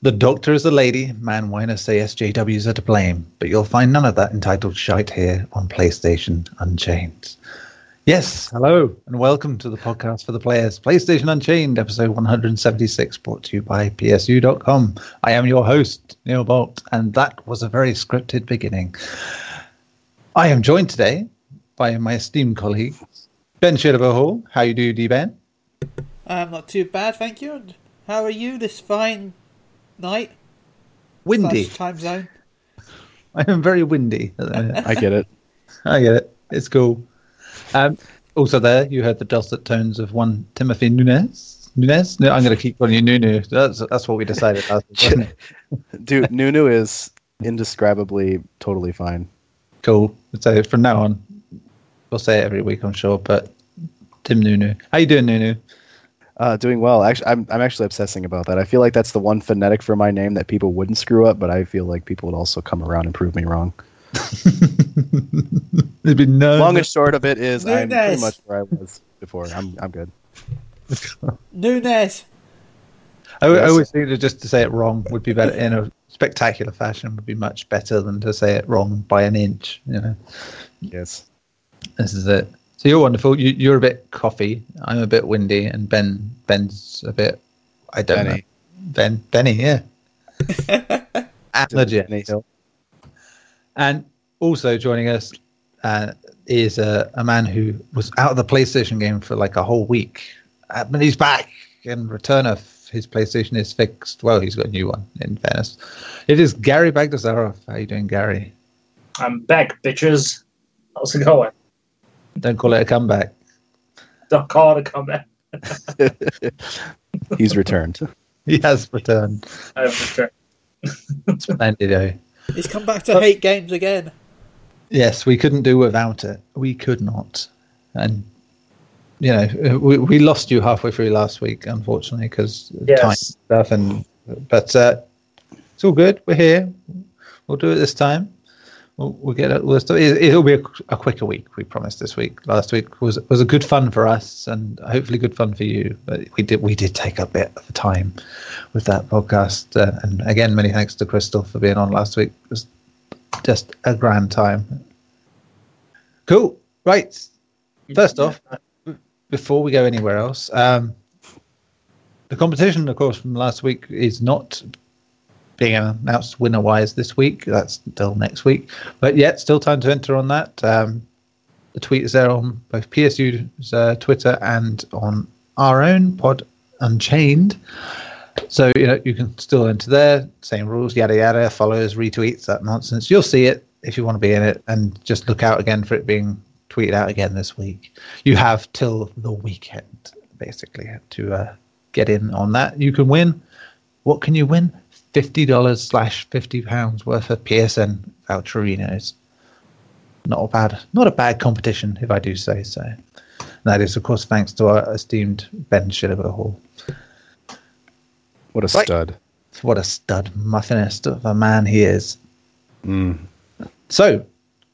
The Doctor is a lady, man whiners say SJWs are to blame, but you'll find none of that entitled shite here on PlayStation Unchained. Yes, hello, and welcome to the podcast for the players, PlayStation Unchained, episode 176, brought to you by PSU.com. I am your host, Neil Bolt, and that was a very scripted beginning. I am joined today by my esteemed colleague, Ben Shitterbohall. How you do, D Ben? I'm not too bad, thank you. And how are you this fine night? Windy. time zone. I am very windy. at the minute. I get it. I get it. It's cool. Um, also, there you heard the dulcet tones of one Timothy Nunes. Nunes? No, I'm going to keep calling you Nunu. That's that's what we decided. last week, wasn't it? Dude, Nunu is indescribably totally fine. cool. So from now on, we'll say it every week, I'm sure. But Tim Nunu, how you doing, Nunu? Uh, doing well. Actually, I'm I'm actually obsessing about that. I feel like that's the one phonetic for my name that people wouldn't screw up, but I feel like people would also come around and prove me wrong. There's been no. Long and short of it is, I'm pretty much where I was before. I'm I'm good. Nunes. I, I Yes. always think that just to say it wrong would be better in a spectacular fashion. Would be much better than to say it wrong by an inch. You know. Yes. This is it. So you're wonderful. You, you're a bit coffee. I'm a bit windy, and Ben Ben's a bit. I don't Benny. know. Ben Benny, yeah. and legit. And also joining us uh, is a, a man who was out of the PlayStation game for like a whole week, uh, but he's back. And return of his PlayStation is fixed. Well, he's got a new one. In fairness, it is Gary Bagdasarov. How are you doing, Gary? I'm back, bitches. How's it going? Don't call it a comeback. Don't call it a comeback. He's returned. He has returned. I've returned. Splendid. eh? He's come back to hate games again. Yes, we couldn't do without it. We could not. And, you know, we, we lost you halfway through last week, unfortunately, because Yes. time stuff. And But uh, it's all good. We're here. We'll do it this time. We'll, we'll get it. We'll it, it'll be a, a quicker week, we promised this week. Last week was was a good fun for us and hopefully good fun for you. But we did we did take a bit of time with that podcast. Uh, and again, many thanks to Crystal for being on last week. It was just a grand time. Cool. Right. First off, before we go anywhere else, um, the competition, of course, from last week is not being announced winner wise this week. That's still next week. But yet, still time to enter on that. Um, the tweet is there on both PSU's uh, Twitter and on our own pod Unchained. So you know you can still enter there. Same rules, yada yada. Follows, retweets, that nonsense. You'll see it if you want to be in it, and just look out again for it being tweeted out again this week. You have till the weekend basically to uh, get in on that. You can win. What can you win? Fifty dollars slash fifty pounds worth of PSN voucherinos. Not a bad, not a bad competition, if I do say so. And that is, of course, thanks to our esteemed Ben Shilliver What a Right. stud. What a stud muffinist of a man he is. Mm. So,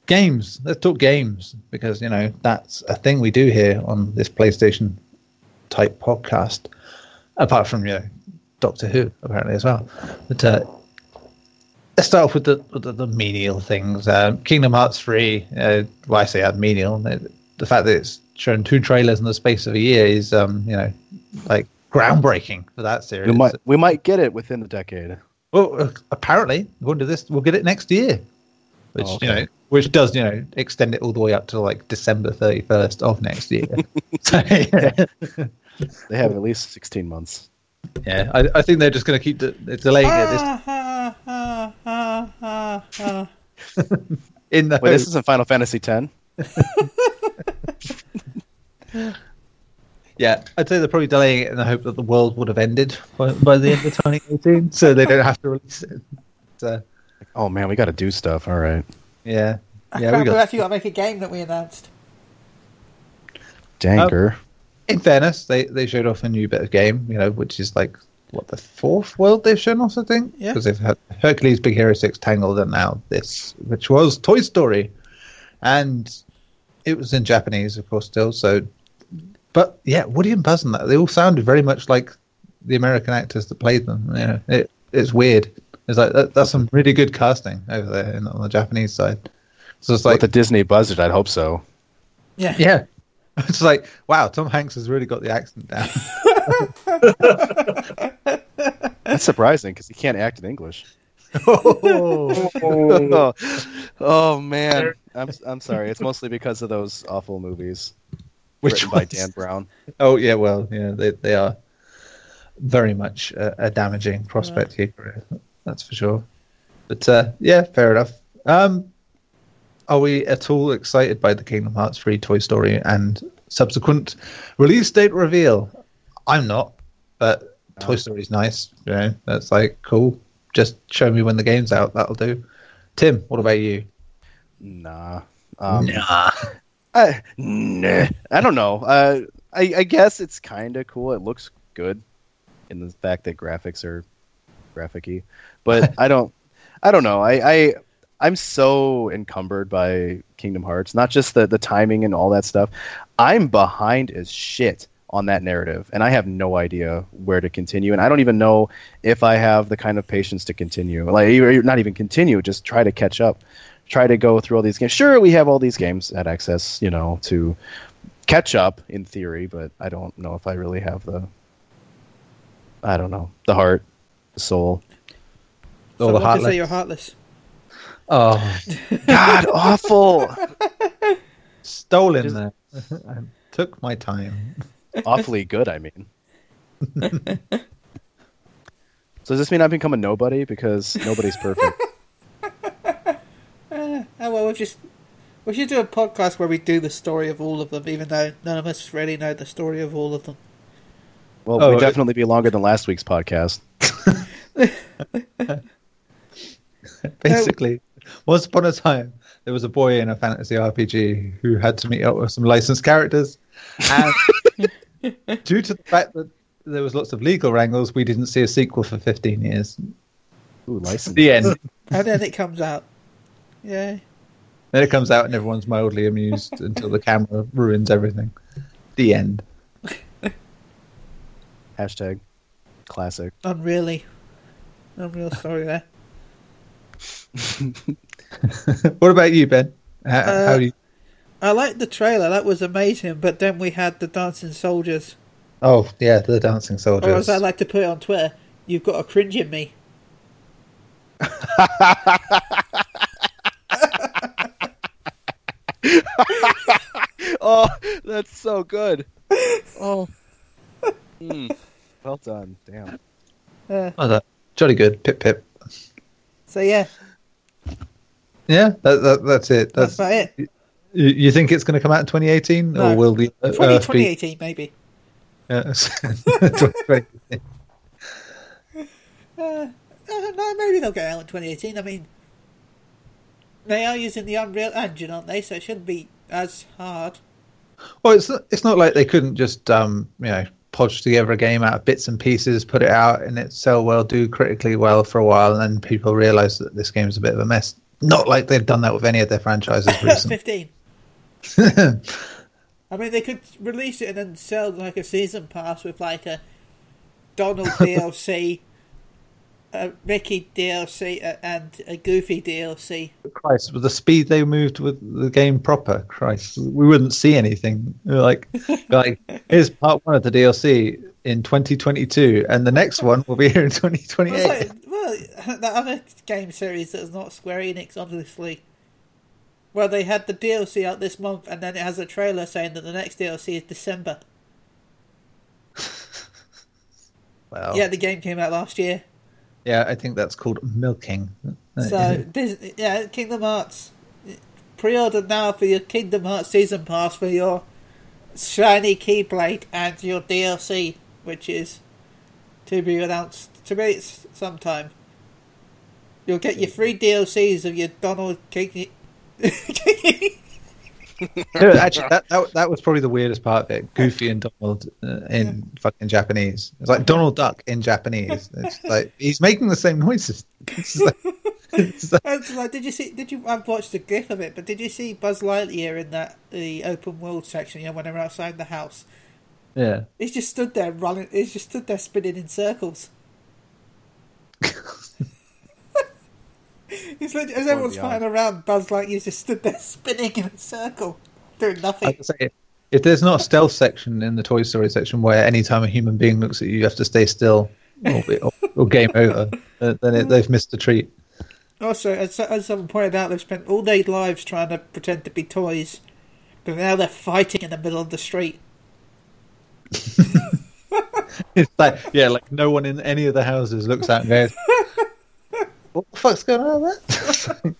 games. Let's talk games because you know that's a thing we do here on this PlayStation type podcast. Apart from you know Doctor Who, apparently as well. But uh, let's start off with the with the, the menial things. Um, Kingdom Hearts three. Uh, well, I say that menial. The, fact that it's shown two trailers in the space of a year is, um, you know, like groundbreaking for that series. We might we might get it within the decade. Well, uh, apparently, according to this, we'll get it next year, which Oh, you know, which does you know extend it all the way up to like December thirty first of next year. so, yeah, They have at least 16 months. Yeah I, I think they're just going to keep the, delaying it this, in the Wait, this isn't Final Fantasy X. yeah. I'd say they're probably delaying it in the hope that the world would have ended by, by the end of twenty eighteen, so they don't have to release it. So, Oh man, we got to do stuff. All right. yeah, I yeah, can't we believe got. actually got to make a game that we announced. Danker. Oh. In fairness, they they showed off a new bit of game, you know, which is like what the fourth world they've shown off, I think. Yeah. Because they've had Hercules, Big Hero Six, Tangled, and now this, which was Toy Story, and it was in Japanese, of course, still. So, but yeah, Woody and Buzz and that they all sounded very much like the American actors that played them. You know, it it's weird. It's like that, that's some really good casting over there in, on the Japanese side. So it's Like like, the Disney buzzard. I'd hope so. Yeah. yeah, it's like wow, Tom Hanks has really got the accent down. That's surprising because he can't act in English. oh, oh, oh man, I'm I'm sorry. It's mostly because of those awful movies which written by? Dan Brown. Oh yeah, well, yeah, they they are very much a, a damaging prospect to your career. That's for sure. But uh, yeah, fair enough. Um, are we at all excited by the Kingdom Hearts 3 Toy Story and subsequent release date reveal? I'm not, but No. Toy Story's nice. You know, that's like cool. Just show me when the game's out. That'll do. Tim, what about you? Nah. Um, nah. I, nah. I don't know. Uh, I, I guess it's kind of cool. It looks good in the fact that graphics are graphicy, but I don't. I don't know. I, I I'm so encumbered by Kingdom Hearts, not just the the timing and all that stuff. I'm behind as shit on that narrative, and I have no idea where to continue, and I don't even know if I have the kind of patience to continue. Like, or not even continue, just try to catch up, try to go through all these games. Sure, we have all these games at access, you know, to catch up in theory, but I don't know if I really have the. I don't know the heart, the soul. All so oh, the what to heartless. say you're heartless. Oh, God, awful. stolen Just- I took my time. awfully good. I mean. So does this mean I become a nobody because nobody's perfect? Oh well, we've just we should do a podcast where we do the story of all of them, even though none of us really know the story of all of them. Well, Oh, we it- definitely be longer than last week's podcast. Basically, once upon a time, there was a boy in a fantasy RPG who had to meet up with some licensed characters, and due to the fact that there was lots of legal wrangles, we didn't see a sequel for 15 years. Ooh, license. The end. And then it comes out. Yeah. then it comes out and everyone's mildly amused until the camera ruins everything. The end. Hashtag classic. Unreally. Unreal story there. what about you, Ben? How, Uh, how do you? I liked the trailer, that was amazing, but then we had the dancing soldiers. Oh, yeah, the dancing soldiers. Or soldiers. as I like to put it on Twitter, you've got a cringe in me. Oh, that's so good. Oh. Mm. Well done. Damn. Uh, Oh, that jolly good. Pip pip. so yeah, Yeah, that, that, that's it. that's, That's, about it. you, you think it's going to come out in 2018, No. or will the uh, 20, Earth be? maybe. 2018. Uh, no, maybe they'll get out in 2018. I mean, they are using the Unreal Engine, aren't they? So it shouldn't be as hard. Well, it's not, it's not like they couldn't just um, you know podge together a game out of bits and pieces, put it out, and it sell well, do critically well for a while, and then people realize that this game's a bit of a mess. Not like they've done that with any of their franchises recently. 15. I mean, they could release it and then sell like a season pass with like a Donald DLC, a Mickey DLC, a- and a Goofy DLC. Christ, with the speed they moved with the game proper, Christ, we wouldn't see anything. Like, like here's part one of the DLC in 2022, and the next one will be here in 2028. like, well, that other game series that's not Square Enix, obviously. Well, they had the DLC out this month, and then it has a trailer saying that the next DLC is December. Well, Yeah, the game came out last year. yeah, I think that's called milking. So, this, yeah, Kingdom Hearts. Pre-order now for your Kingdom Hearts season pass for your shiny Keyblade and your DLC, which is to be announced to me sometime. You'll get your free DLCs of your Donald King. No, actually, that, that that was probably the weirdest part of it. Goofy and Donald uh, in fucking Japanese. It's like Donald Duck in Japanese. It's like he's making the same noises. It's like, it's like- It's like, did you see? Did you? I've watched the GIF of it, but did you see Buzz Lightyear in that the open world section? You know, when they're outside the house, yeah. he's just stood there running. He's just stood there spinning in circles. It's like, as everyone's fighting around, Buzz Lightyear just stood there spinning in a circle, doing nothing. would say, if there's not a stealth section in the Toy Story section where anytime a human being looks at you, you have to stay still or, be- or, or game over, uh, then it, they've missed a treat. Also, as, as someone pointed out, they've spent all their lives trying to pretend to be toys, but now they're fighting in the middle of the street. It's like, yeah, like no one in any of the houses looks out and goes, "What the fuck's going on there?"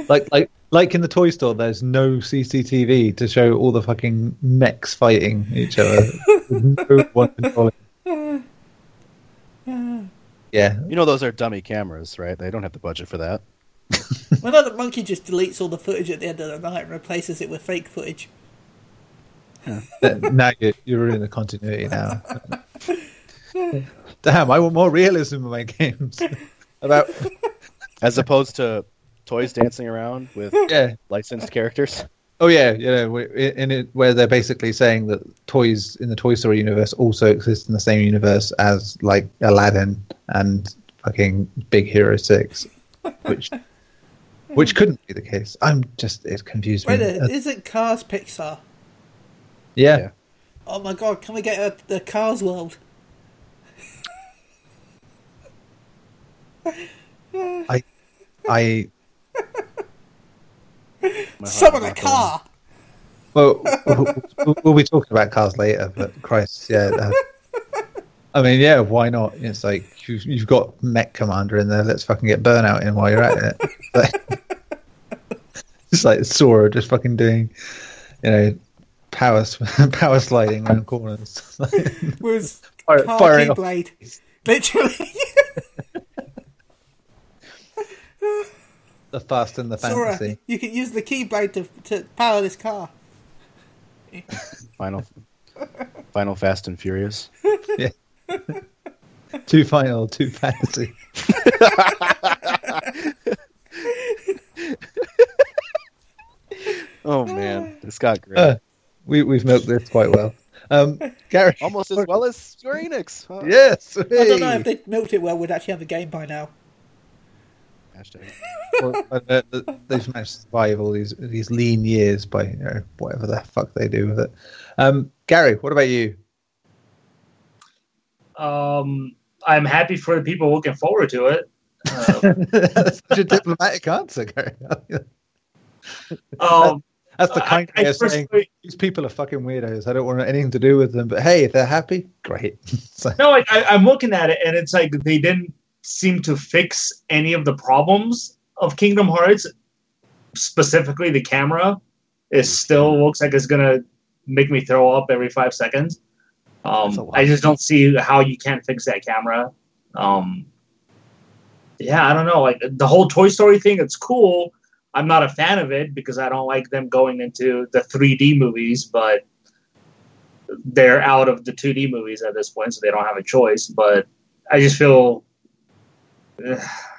like, like, like in the toy store, there's no CCTV to show all the fucking mechs fighting each other. No one controlling. Yeah, You know those are dummy cameras, right? They don't have the budget for that. Well, no, the monkey just deletes all the footage at the end of the night and replaces it with fake footage. Th- now you're, you're ruining the continuity now. Damn, I want more realism in my games. About As opposed to toys dancing around with yeah, licensed characters. Oh yeah, yeah. we- In it, where they're basically saying that toys in the Toy Story universe also exist in the same universe as like Aladdin and fucking Big Hero Six, which which couldn't be the case. I'm just it confused me. Wait, Uh, isn't Cars Pixar? Yeah. Yeah. Oh my god, can we get a, the Cars world? I I My heart Summon a car! well we'll, we'll be talking about cars later, but Christ, yeah. Uh, I mean, yeah, why not? It's like you've, you've got Mech Commander in there. Let's fucking get Burnout in while you're at it. It's like Sora just fucking doing, you know, power power sliding around corners, was Fire- car firing off. Keyblade. Literally. the Fast and the Sora, Fantasy. you can use the Keyblade to, to power this car. Final, Final Fast and Furious. Yeah. Two final, two fantasy. Oh man, it's got great. Uh, we we've milked this quite well. Um, Gary, Almost as well as Square Enix. Huh? yes. I don't know if they milked it well, we'd actually have a game by now. Hashtag. well, uh, they've managed to survive all these these lean years by you know, whatever the fuck they do with it. Um, Gary, what about you? Um, I'm happy for the people looking forward to it. Uh, That's such a diplomatic answer, Gary. um, That's the kind I, I way of saying these people are fucking weirdos. I don't want anything to do with them. But hey, if they're happy, great. so, no, I, I, I'm looking at it, and it's like they didn't seem to fix any of the problems of Kingdom Hearts. Specifically, the camera is still looks like it's gonna make me throw up every five seconds. Um. I just don't see how you can't fix that camera. Um, yeah, I don't know. Like the whole Toy Story thing, it's cool. I'm not a fan of it because I don't like them going into the 3D movies, but they're out of the 2D movies at this point, so they don't have a choice. But I just feel,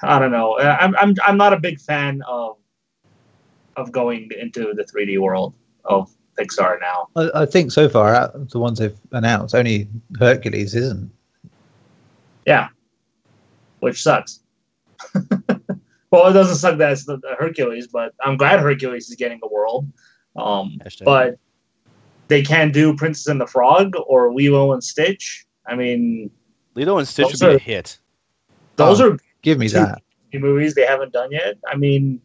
I don't know. I'm I'm I'm not a big fan of of going into the 3D world of Pixar now. I, I think so far, out of the ones they've announced, only Hercules isn't. Yeah, which sucks. well, it doesn't suck that it's the, the Hercules, but I'm glad Hercules is getting a world. Um, but they can do Princess and the Frog or Lilo and Stitch. I mean, Lilo and Stitch would Those be a hit. those Oh. are Give me Two- that. movies they haven't done yet. I mean,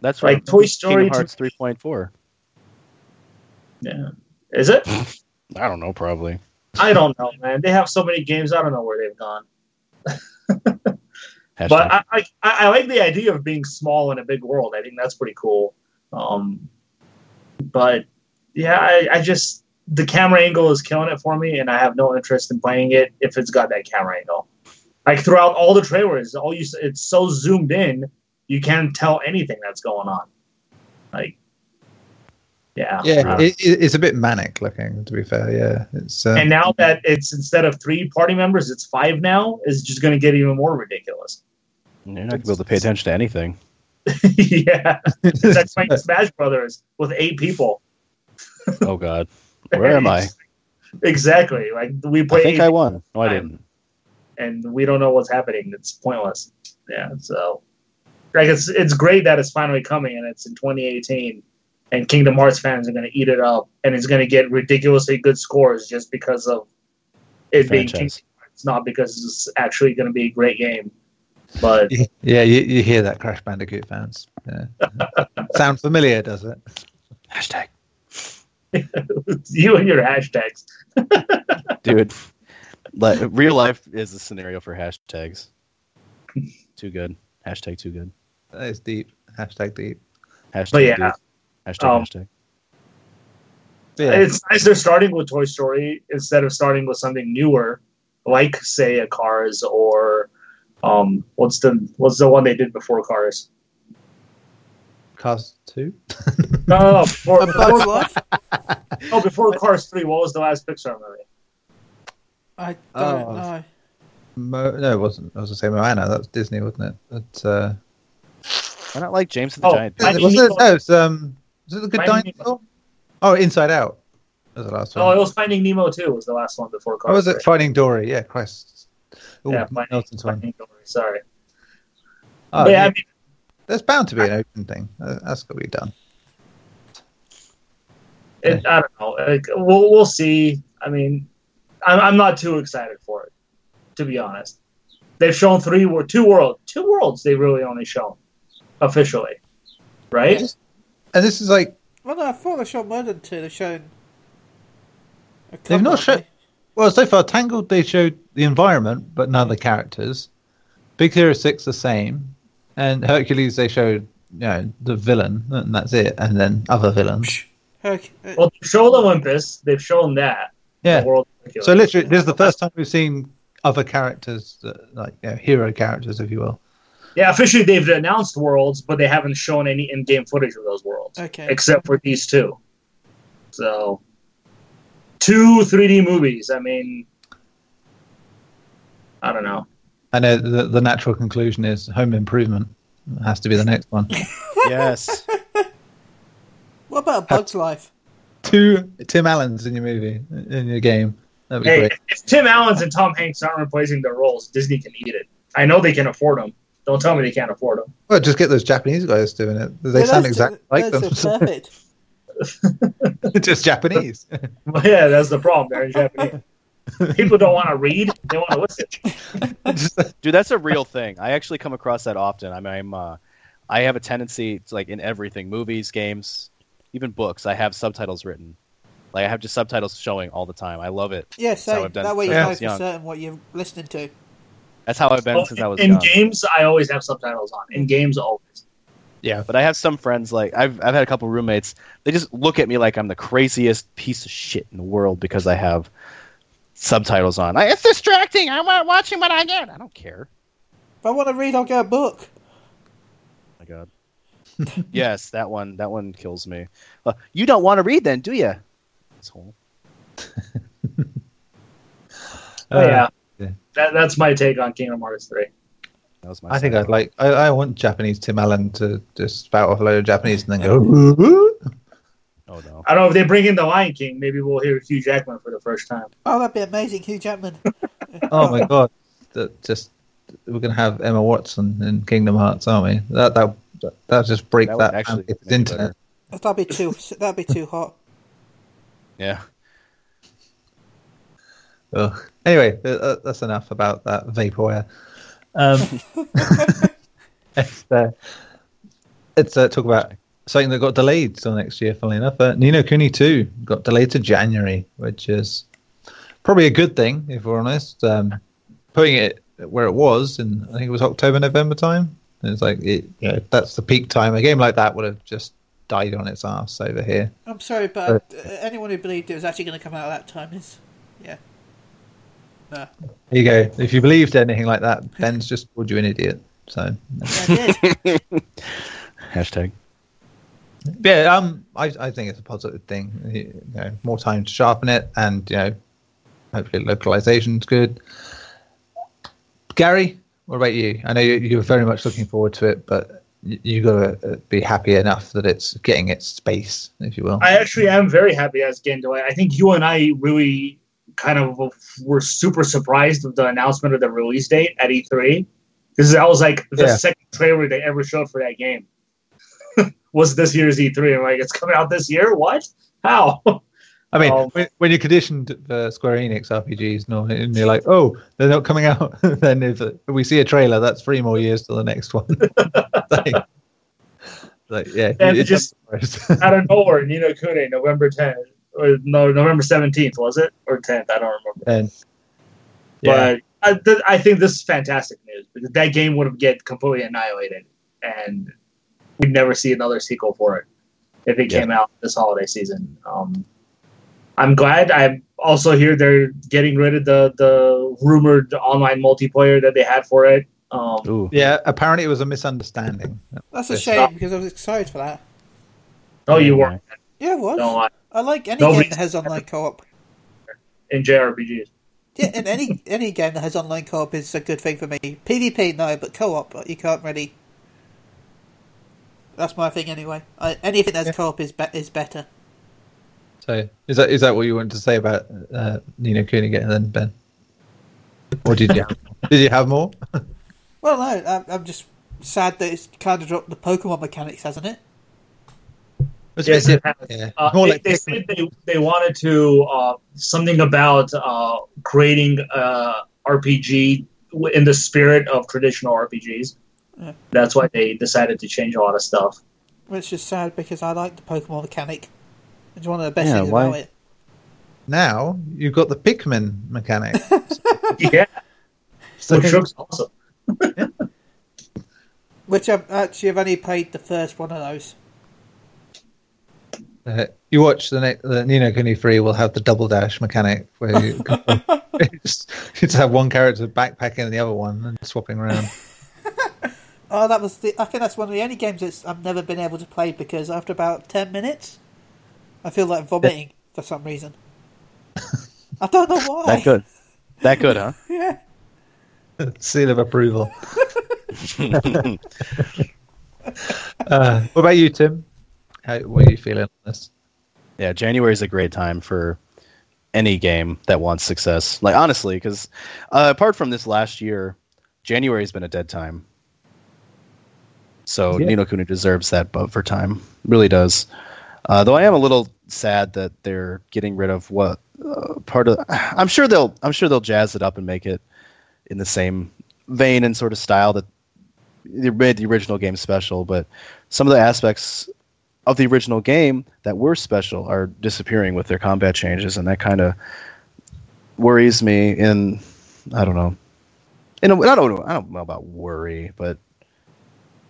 That's like right. Toy Story. Kingdom Hearts 3.4. Yeah, is it? I don't know, probably. I don't know, man. They have so many games. I don't know where they've gone. Hashtag. But I, I, I like the idea of being small in a big world. I think that's pretty cool. Um, but yeah, I, I just the camera angle is killing it for me, and I have no interest in playing it if it's got that camera angle. Like throughout all the trailers, all you s- it's so zoomed in, you can't tell anything that's going on. Like, yeah, Yeah, it, it, it's a bit manic looking. To be fair, yeah, it's. Uh, and now that it's instead of three party members, it's five now. Is just going to get even more ridiculous. You're not going to be able to pay attention to anything. yeah, it's like playing Smash Brothers with eight people. Oh, God. Where am I? Exactly. Like we play. I think I won. No, I didn't. and we don't know what's happening. It's pointless. Yeah, so like it's it's great that it's finally coming and it's in 2018, and Kingdom Hearts fans are going to eat it up, and it's going to get ridiculously good scores just because of it being Kingdom Hearts, not because it's actually going to be a great game. But Yeah, you, you hear that, Crash Bandicoot fans. Yeah. Sound familiar, does it? Hashtag. you and your hashtags. Dude, like, real life is a scenario for hashtags. Too good. Hashtag too good. That is deep. Hashtag deep. Hashtag. But yeah, dude. Hashtag. um, hashtag. Yeah. It's nice they're starting with Toy Story instead of starting with something newer, like say a Cars or um what's the what's the one they did before Cars? Cars 2? No, no, no, before, A Bug's Life? no, before Cars Three. What was the last Pixar movie? I don't Oh. know. Mo- no, it wasn't. I was going to say Moana. That was Disney, wasn't it? But, uh, Why not like James and the Oh, Giant? Finding was it? No, it was, um, was it The Good Finding Dinosaur? Oh, Inside Out. That was the last one. Oh, it was Finding Nemo too. Was the last one before Cars. Or was it three. Finding Dory? Yeah, Christ. Ooh, Yeah, Finding, Nelson's one. Finding Sorry. Oh, but yeah, yeah, I mean, there's bound to be an open thing. Uh, That's got to be done. it, I don't know. Like, we'll we'll see. I mean, I'm I'm not too excited for it, to be honest. They've shown three or two world two worlds. They really only shown officially, right? And this is like, Well, no, I thought they showed more than two. They've shown. a They've couple, not haven't shown- well, so far, Tangled, they showed the environment, but none of the characters. Big Hero 6, the same. And Hercules, they showed, you know, the villain, and that's it. And then other villains. they? Herc- Well, they've shown Olympus. They've shown that. Yeah. World. So literally, this is the first time we've seen other characters, that, like you know, hero characters, if you will. yeah, officially they've announced worlds, but they haven't shown any in-game footage of those worlds, okay. except for these two. So, two 3D movies. I mean, I don't know. I know the, the natural conclusion is Home Improvement has to be the next one. yes. What about Bug's Life? Two Tim Allens in your movie, in your game. That'd be Hey, great. if Tim Allen's and Tom Hanks aren't replacing their roles, Disney can eat it. I know they can afford them. Don't tell me they can't afford them. Well, just get those Japanese guys doing it. They Yeah, sound exactly two- like those them. perfect. just Japanese. But yeah, that's the problem. They're in Japanese. People don't want to read; they want to listen. Dude, that's a real thing. I actually come across that often. I mean, I'm, uh, I have a tendency, to, like in everything, movies, games, even books. I have subtitles written. Like I have just subtitles showing all the time. I love it. Yeah, how same. That way you since I know for young. certain what you're listening to. That's how I've been Well, since I was in young. games, I always have subtitles on. In games, always. yeah. But I have some friends like I've I've had a couple roommates. They just look at me like I'm the craziest piece of shit in the world because I have subtitles on. I, it's distracting. I'm not watching what I get. I don't care. If I want to read, I'll get a book. my god. yes, that one. That one kills me. Uh, you don't want to read, then, do you? Asshole. But yeah, Uh, yeah. That, that's my take on Kingdom Hearts three. That was my. I think. I'd like. I, I want Japanese Tim Allen to just spout off a load of Japanese and then go. "Ooh." Oh no. I don't know if they bring in the Lion King. Maybe we'll hear Hugh Jackman for the first time. Oh, that'd be amazing, Hugh Jackman. Oh my god! That just we're gonna have Emma Watson in Kingdom Hearts, aren't we? That that that that'll just break That that, would actually it's internet. better. That'd be too. That'd be too hot. Yeah. Ugh. Anyway, uh, uh, that's enough about that vaporware. Um, it's uh, it's uh, talk about something that got delayed till next year. Funnily enough, uh, Ni no Kuni two got delayed to January, which is probably a good thing if we're honest. Um, putting it where it was, in I think it was October November time. It's like it, you know, that's the peak time. A game like that would have just died on its ass over here. I'm sorry, but uh, anyone who believed it was actually going to come out at that time is, yeah. No, There you go. If you believed anything like that, Ben's just called you an idiot. So I. Hashtag. Yeah, um, I I think it's a positive thing. You know, more time to sharpen it, and you know, hopefully localization's good. Gary, what about you? I know you, you're very much looking forward to it, but you, you got to be happy enough that it's getting its space, if you will. I actually am very happy as delayed. I think you and I really kind of were super surprised with the announcement of the release date at E3. Because that was like the Yeah. second trailer they ever showed for that game. Was this year's E3? I'm like, it's coming out this year? What? How? I mean, Um, when, you're conditioned for Square Enix RPGs, no, and you're like, oh, they're not coming out. then if we see a trailer, that's three more years to the next one. like, like, yeah, And just- just out of nowhere, Ni no Kuni, November 10th, or no, November 17th, was it? Or 10th? I don't remember. and yeah, But I, th- I think this is fantastic news because that game would have get completely annihilated, and we'd never see another sequel for it if it Yeah. came out this holiday season. Um, I'm glad. I also hear they're getting rid of the the rumored online multiplayer that they had for it. Um, yeah. Apparently, it was a misunderstanding. That's a Yes. shame because I was excited for that. no, you weren't. Yeah, it was. No, I- I like any Nobody- game that has online co-op. in JRPGs. Yeah, and any any game that has online co-op is a good thing for me. PvP no, but co-op you can't really. That's my thing anyway. I, anything that's Yeah. co-op is be- is better. So, is that is that what you wanted to say about uh, Ni no Kuni getting then, Ben? Or did you have, did you have more? Well, no, I'm, I'm just sad that it's kind of dropped the Pokemon mechanics, hasn't it? Yes, it has. yeah. Uh, more they, like they said they, they wanted to uh, something about uh, creating uh, RPG in the spirit of traditional RPGs. Yeah. That's why they decided to change a lot of stuff. Which is sad because I like the Pokemon mechanic. It's one of the best Yeah, things why- about it. now you've got the Pikmin mechanic. yeah, So- which looks awesome. Which I've actually I've only played the first one of those. Uh, you watch the, ne- the Ni no Kuni 3 will have the double dash mechanic where you just, you just have one character backpacking and the other one and swapping around. Oh, that was the. I think that's one of the only games that I've never been able to play because after about ten minutes, I feel like vomiting for some reason. I don't know why. That good. That good, huh? Yeah. Seal of approval. uh, what about you, Tim? How, what are you feeling on this? yeah, January is a great time for any game that wants success. Like honestly, because uh, apart from this last year, January has been a dead time. So Yeah. Ni no Kuni deserves that vote for time. Really does. Uh, though I am a little sad that they're getting rid of what uh, part of. I'm sure they'll. I'm sure they'll jazz it up and make it in the same vein and sort of style that they made the original game special. But some of the aspects of the original game that were special are disappearing with their combat changes, and that kind of worries me. In I don't know. In a, I don't know. I don't know about worry, but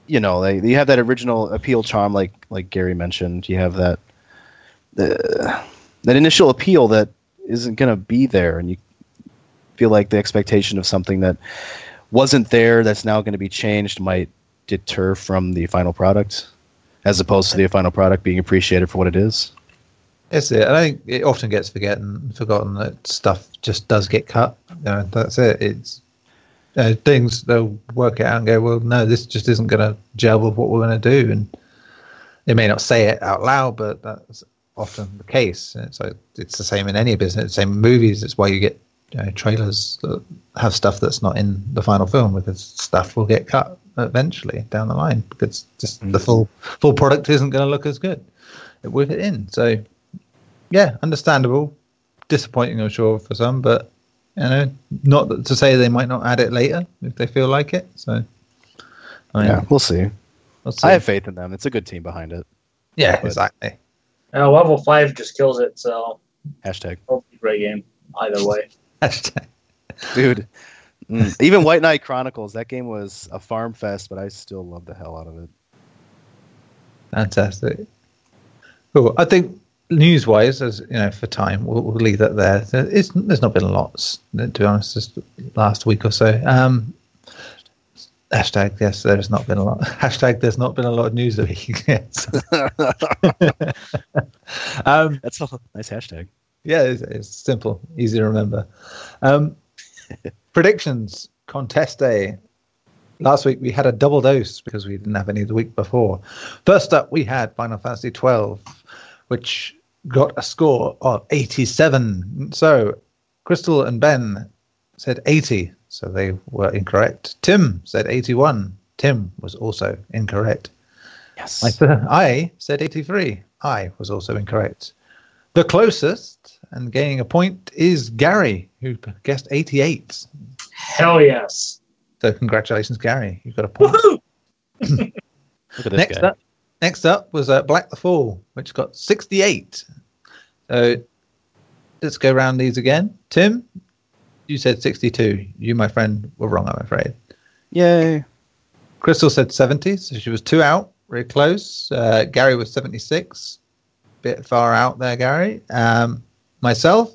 you know, they, you have that original appeal charm, like like Gary mentioned. You have that that initial appeal that isn't going to be there, and you feel like the expectation of something that wasn't there that's now going to be changed might deter from the final product, as opposed to the final product being appreciated for what it is. That's it. I think it often gets forgotten forgotten that stuff just does get cut. You know, that's it. It's uh, things they'll work it out and go, well, no, this just isn't going to gel with what we're going to do, and they may not say it out loud, but that's often the case. And it's like it's the same in any business. Same in movies. It's why you get you know, trailers that have stuff that's not in the final film because stuff will get cut eventually down the line because just the Mhm. full full product isn't going to look as good with it in. So yeah, understandable. Disappointing, I'm sure, for some, but you know, not to say they might not add it later if they feel like it. So, I mean, Yeah, we'll see. we'll see. I have faith in them. It's a good team behind it. yeah, but- exactly. Uh, level five just kills it, so Hashtag, hopefully great game either way. Hashtag. dude. Mm. Even White Knight Chronicles, that game was a farm fest, but I still love the hell out of it. Fantastic. Cool. I think news-wise, as you know, for time, we'll, we'll leave that there. There- It's, there's not been lots, to be honest, this last week or so. Um, hashtag yes, there's not been a lot. Hashtag there's not been a lot of news this week. yes. um, That's a nice hashtag. yeah, it's, it's simple, easy to remember. Um, predictions contest day. Last week we had a double dose because we didn't have any the week before. First up, we had Final Fantasy twelve, which got a score of eighty-seven. So, Crystal and Ben said eighty. so they were incorrect. Tim said 81. Tim was also incorrect. Yes. I, th- I said 83. I was also incorrect. The closest and gaining a point is Gary, who guessed 88. Hell yes. So congratulations, Gary. You've got a point. Woohoo! Look at this next guy. up, next up was uh, Black the Fall, which got 68. So let's go around these again. Tim, you said 62. You, my friend, were wrong, I'm afraid. Yay. Crystal said 70, so she was two out, very close. Uh, Gary was 76, bit far out there, Gary. Um, myself,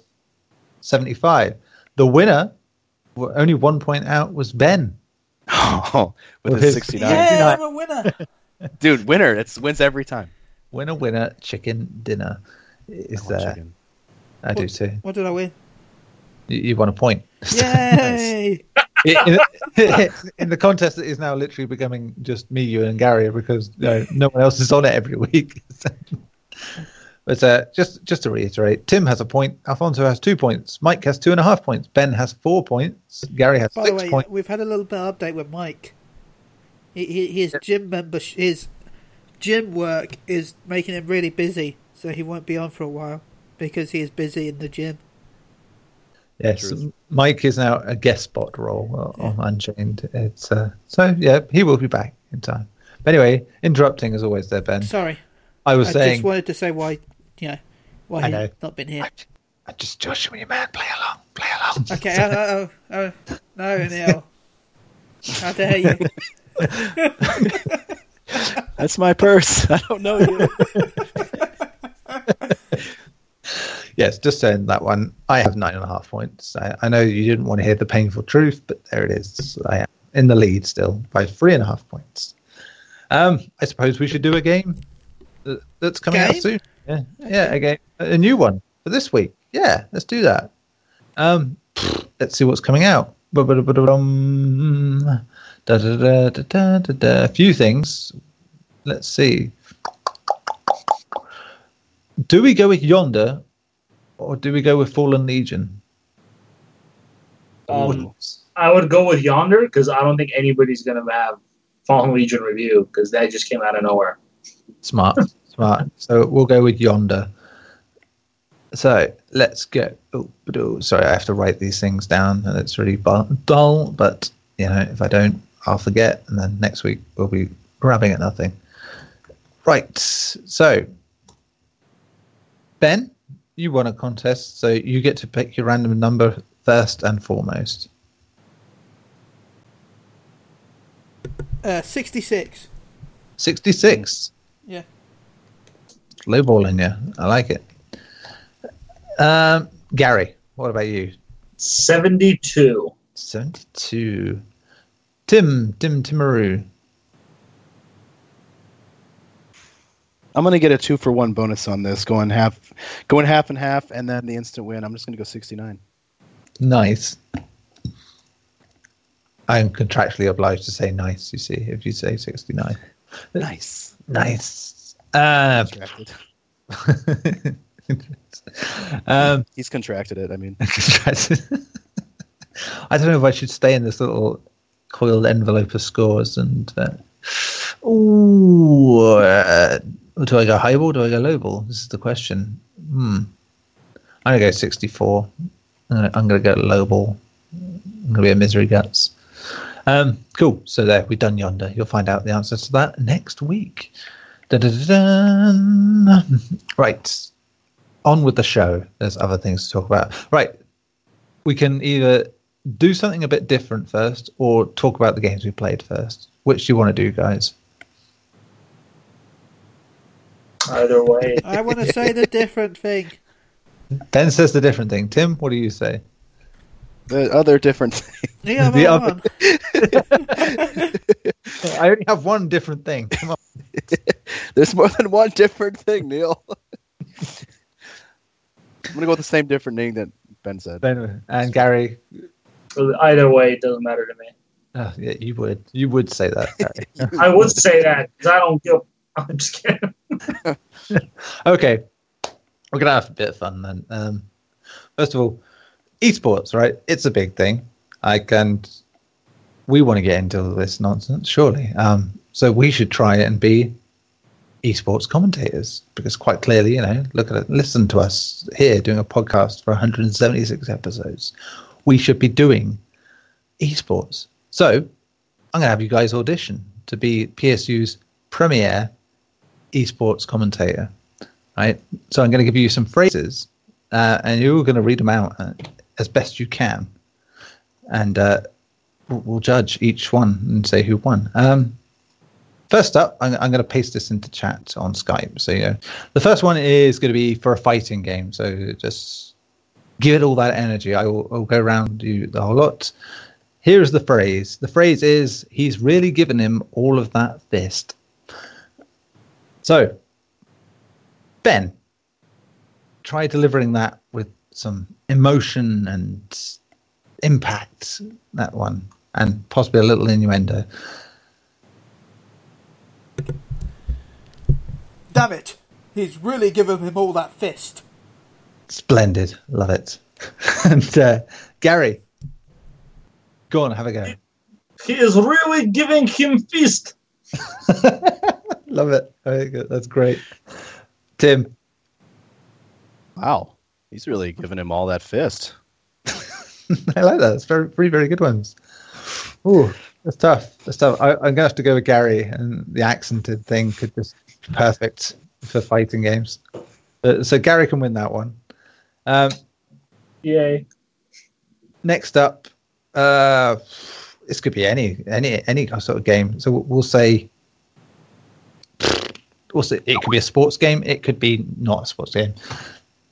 75. The winner, only one point out, was Ben. Oh, with With his his- 69. Yeah, I'm a winner. Dude, winner. It's wins every time. Winner, winner, chicken dinner. Is I there? chicken. I do too. What did I win? You, you won a point. Yay! in, in- in the contest that is now literally becoming just me, you, and Gary because you know, no one else is on it every week. but uh, just just to reiterate, Tim has a point, Alfonso has two points, Mike has two and a half points, Ben has four points, Gary has By the way, points. we've had a little bit of update with Mike. He, he, his gym member, his gym work is making him really busy, so he won't be on for a while because he is busy in the gym. Yes, Truth. Mike is now a guest spot role uh, on Unchained. It's uh, so yeah, he will be back in time. But anyway, interrupting as always, there, Ben. Sorry, I was I saying, just wanted to say why, you know, why I he's know. not been here. I just Joshua, you man, play along, play along. Okay, oh, oh, oh, no, Neil. How dare you? That's my purse. I don't know you. Yes, just saying that one. I have nine and a half points. I, I know you didn't want to hear the painful truth, but there it is. I am in the lead still by three and a half points. Um, I suppose we should do a game that's coming out soon. Yeah, yeah, a game, a new one for this week. Yeah, let's do that. Um, let's see what's coming out. Ba-ba-da-ba-da-bum. Da-da-da-da-da-da-da. A few things. Let's see. Do we go with Yonder or do we go with Fallen Legion? Um, I would go with Yonder because I don't think anybody's gonna have Fallen Legion review because that just came out of nowhere. Smart, smart. So we'll go with Yonder. So let's go. Oh, oh, sorry, I have to write these things down, and it's really dull. But you know, if I don't, I'll forget, and then next week we'll be grabbing at nothing. Right. So, Ben, you won a contest, so you get to pick your random number first and foremost. Uh, 66. Sixty-six. Yeah. Lowballing you. I like it. Um, Gary, what about you? Seventy-two. 72. Tim, Tim Timaru. I'm gonna get a two for one bonus on this, going half, going half and half, and then the instant win. I'm just gonna go 69. Nice. I'm contractually obliged to say nice, you see, if you say 69. Nice. Nice. Uh, Contracted. um, He's contracted it. I mean, I don't know if I should stay in this little coiled envelope of scores and. Uh, ooh, uh, do I go high ball? Do I go low ball? This is the question. Hmm. I'm gonna go 64. I'm gonna, I'm gonna go low ball. I'm gonna be a misery guts. Um, cool. So there, we've done yonder. You'll find out the answers to that next week. Right. On with the show. There's other things to talk about. Right. We can either do something a bit different first or talk about the games we played first. Which do you want to do, guys? Either way, I want to say the different thing. Ben says the different thing. Tim, what do you say? the other different thing. Yeah, The I'm other- on. I only have one different thing. Come on. There's more than one different thing, Neil. I'm gonna go with the same different thing that Ben said. Ben and Gary. Either way, it doesn't matter to me. Oh, yeah, you would. You would say that. I would say that because I don't give. I'm just kidding. okay, we're gonna have a bit of fun then. Um, first of all, esports, right? It's a big thing. I can. We want to get into all this nonsense, surely. Um, so we should try and be esports commentators because quite clearly, you know, look at it, listen to us here doing a podcast for 176 episodes. We should be doing esports. So I'm going to have you guys audition to be PSU's premier esports commentator. Right. So I'm going to give you some phrases, uh, and you're going to read them out uh, as best you can, and uh, we'll, judge each one and say who won. Um, First up, I'm, I'm going to paste this into chat on Skype. So, you know, the first one is going to be for a fighting game. So just give it all that energy. I will, I'll go around you the whole lot. Here's the phrase. The phrase is, he's really given him all of that fist. So, Ben, try delivering that with some emotion and impact, that one, and possibly a little innuendo. Damn it! He's really given him all that fist. Splendid. Love it. and uh, Gary, go on, have a go. He is really giving him fist. Love it. Very good. That's great. Tim. Wow, he's really giving him all that fist. I like that. It's very, three very good ones. Ooh, that's tough. That's tough. I, I'm going to have to go with Gary, and the accented thing could just be perfect for fighting games. Uh, so Gary can win that one. Um, Yay. next up, uh, this could be any any any sort of game. So we'll- we'll say. Also, it could be a sports game. It could be not a sports game.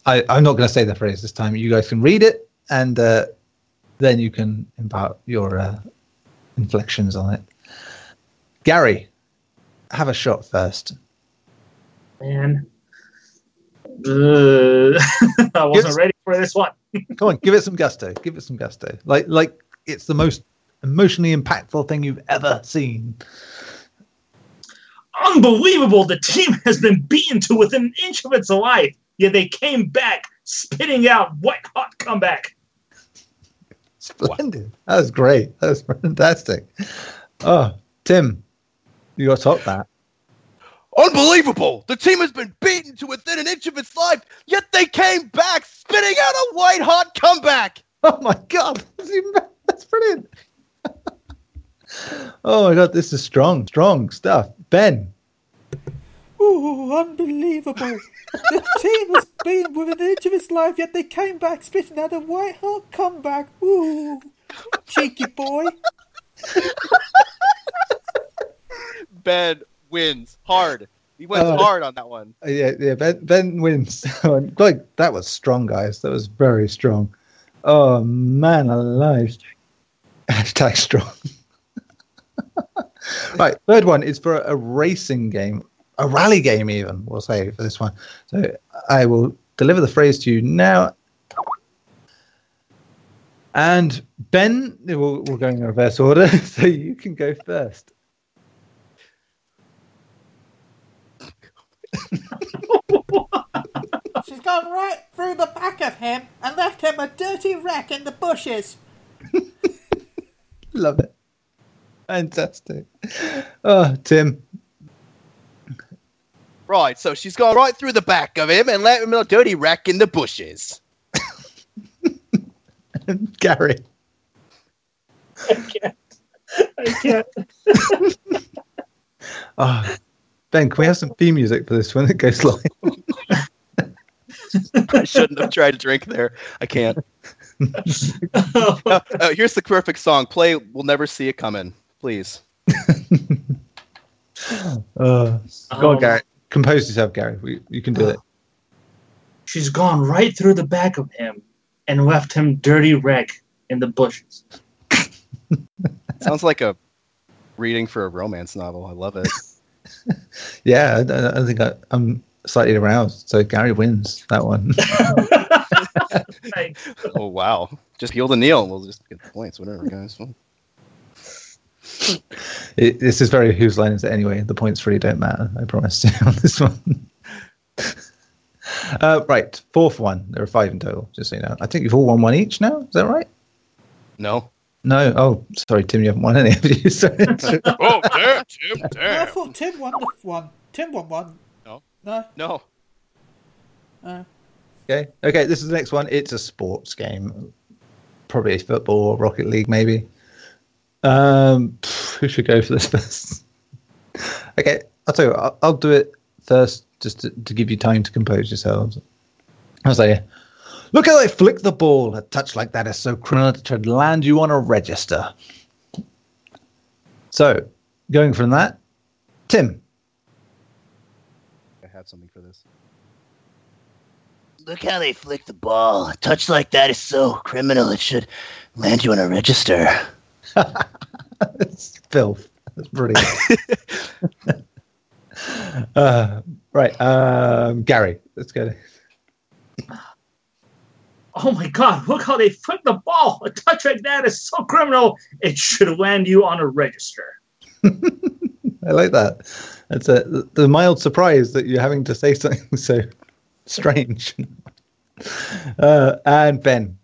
I, I'm not going to say the phrase this time. You guys can read it, and uh, then you can impart your uh, inflections on it. Gary, have a shot first. Man. I wasn't Yes. ready for this one. Come on, give it some gusto. Give it some gusto. Like like it's the most emotionally impactful thing you've ever seen. Unbelievable. The team has been beaten to within an inch of its life, yet they came back, spitting out white hot comeback. Splendid. That was great. That was fantastic. Oh, Tim, you got to top that. Unbelievable! The team has been beaten to within an inch of its life, yet they came back, spitting out a white hot comeback. Oh my god, that's, even, that's brilliant. oh my god, this is strong, strong stuff. Ben, Ooh, unbelievable. the team has been within an inch of its life, yet they came back spitting out a white hot comeback. Ooh, cheeky boy. Ben wins hard. He went Oh. hard on that one. Uh, yeah, yeah, Ben, ben wins. like that was strong, guys. That was very strong. Oh man, alive. Hashtag strong. right, third one is for a racing game, a rally game, even we'll say for this one. So I will deliver the phrase to you now. And Ben, we'll, we'll go in reverse order, so you can go first. She's gone right through the back of him and left him a dirty wreck in the bushes. Love it. Fantastic. Oh, Tim. Right, so she's gone right through the back of him and left him a dirty wreck in the bushes. Gary. I can't. I can't. Oh, ben, can we have some theme music for this when it goes live? I shouldn't have tried to drink there. I can't. Uh, uh, here's the perfect song. Play "We'll Never See It Coming," please. Uh, go on, Um, Gary. Compose yourself, Gary. We, you can do it. She's gone right through the back of him and left him dirty wreck in the bushes. Sounds like a reading for a romance novel. I love it. Yeah, I, I- I think I, I'm slightly aroused. So Gary wins that one. Thanks. oh wow! Just peel the Neil. We'll just get the points. Whatever, guys. Well, it, this is very whose line is it anyway? The points really don't matter. I promise you on this one. uh, right, fourth one. There are five in total. Just so you know. I think you've all won one each now. Is that right? no, No. Oh, sorry, Tim. You haven't won any of you. Oh, damn, Tim, No, I thought Tim won the one. Tim won one. No. No. No. Uh, okay. Okay. This is the next one. It's a sports game. Probably football or Rocket League, maybe. Um, pff, who should go for this first? okay, I'll tell you. What, I'll, I'll do it first, just to, to give you time to compose yourselves. I'll say, look how they flick the ball. A touch like that is so criminal it should land you on a register. So, going from that, Tim. I have something for this. Look how they flick the ball. A touch like that is so criminal it should land you on a register. it's filth. That's brilliant. uh, right, um, Gary, let's go. Oh my god, look how they flick the ball. A touch like that is so criminal, it should land you on a register. I like that. It's a the mild surprise that you're having to say something so strange. Uh, and Ben,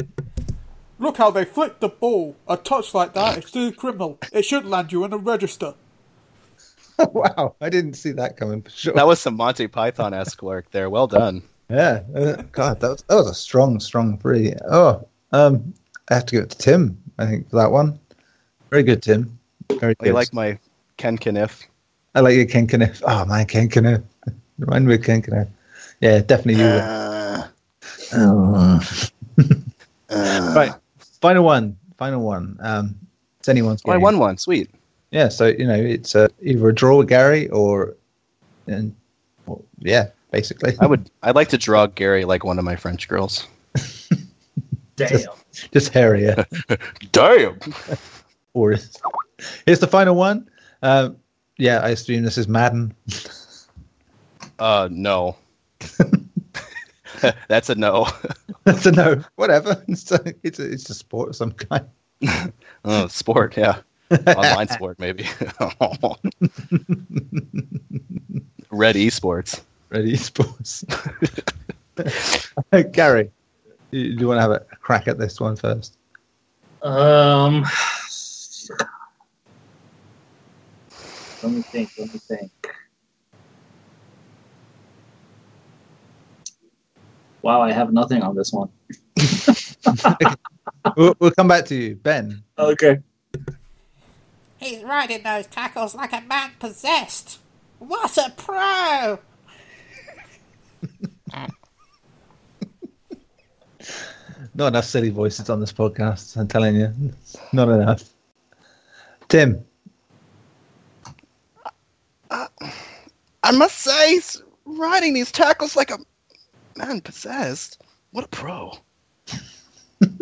look how they flick the ball. A touch like that is too criminal. It should land you in a register. wow, I didn't see that coming for sure. That was some Monty Python esque work there. Well done. Yeah, uh, God, that was that was a strong, strong three. Oh, um, I have to give it to Tim. I think for that one. Very good, Tim. Very I good. like my Ken Kniff. I like your Ken Kniff. Oh man, Ken Kniff. Remind me of Ken Kniff. Yeah, definitely you. Uh, Oh. uh, right, final one. Final one. Um, it's anyone's Oh, I won one. Sweet. Yeah, so you know it's uh, either a draw with Gary or, and well, yeah, basically. I would. I'd like to draw Gary like one of my French girls. Damn. just hairier. Damn. or here's the final one. Um, yeah, I assume this is Madden. Uh, no. That's a no. That's a no. Whatever. It's a, it's a, it's a sport of some kind. Oh, sport, yeah. Online sport, maybe. Red esports. Ready sports. Gary, do you want to have a crack at this one first? Um, let me think. Let me think. Wow, I have nothing on this one. We'll, we'll come back to you, Ben. Okay. He's riding those tackles like a man possessed. What a pro! Not enough silly voices on this podcast. I'm telling you, not enough. Tim, I must say, s- riding these tackles like a man possessed. What a pro.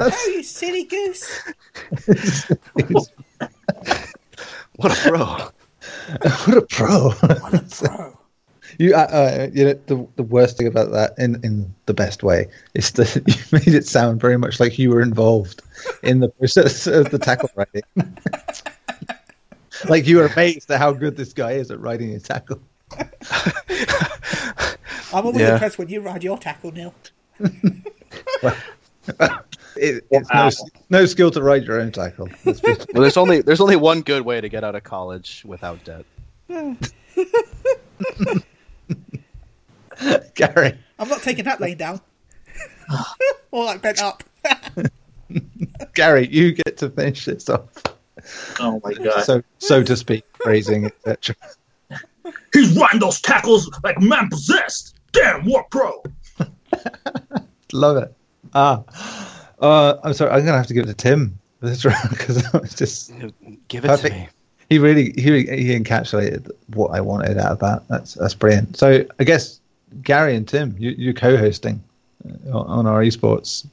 Oh, you silly goose! What a pro. what a pro! What a pro! You, uh, uh, you know, the the worst thing about that, in in the best way, is that you made it sound very much like you were involved in the process of the tackle writing. like you were amazed at how good this guy is at riding a tackle. I'm always Yeah. impressed when you ride your tackle, Neil. It, it's Wow. no, no skill to ride your own tackle. Let's Well, there's only there's only one good way to get out of college without debt. Gary, I'm not taking that lane down. or like bent up. Gary, you get to finish this off. Oh my god. So, so to speak, phrasing, etc. He's riding those tackles like man possessed. Damn, what pro? Love it. Ah, uh, I'm sorry. I'm gonna have to give it to Tim for this round because it's just Give it Perfect. to me. he really he really, he encapsulated what I wanted out of that. That's that's brilliant. So I guess Gary and Tim, you, you're co-hosting uh, on our esports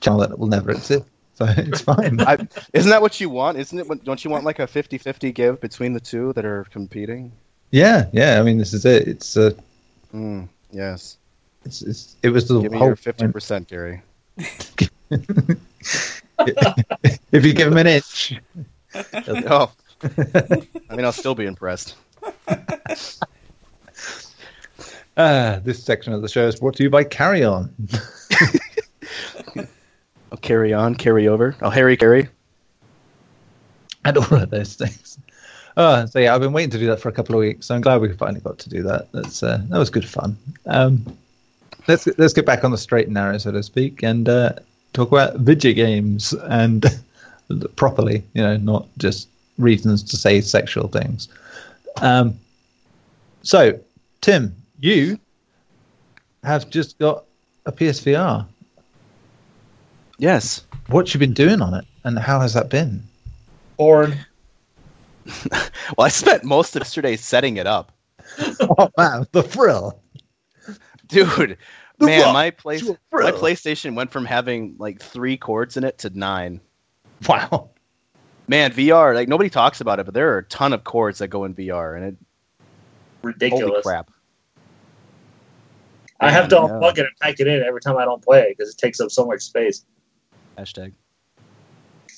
channel that will never exist. So it's fine. I, isn't that what you want? Isn't it? Don't you want like a 50-50 give between the two that are competing? yeah, yeah. I mean, this is it. It's uh, Mm, yes. it's, it's it was the Give me whole fifty percent, Gary. if you give him an inch. Oh, I mean, I'll still be impressed. Uh, this section of the show is brought to you by Carry On. I'll carry on, carry over. I'll Harry carry. and all of those things. Uh, so yeah, I've been waiting to do that for a couple of weeks. So I'm glad we finally got to do that. That's uh, that was good fun. Um, let's let's get back on the straight and narrow, so to speak, and uh, talk about video games and properly. You know, not just reasons to say sexual things. Um, so, Tim, you have just got a PSVR. Yes. What you been doing on it, and how has that been? Or Well, I spent most of yesterday setting it up. oh man, the thrill! Dude, The man, rock my place my. PlayStation went from having like three cords in it to nine. Wow. Man, VR, like nobody talks about it, but there are a ton of cords that go in VR, and it holy ridiculous. crap. I have to Yeah. unplug it and pack it in every time I don't play it because it takes up so much space. Hashtag.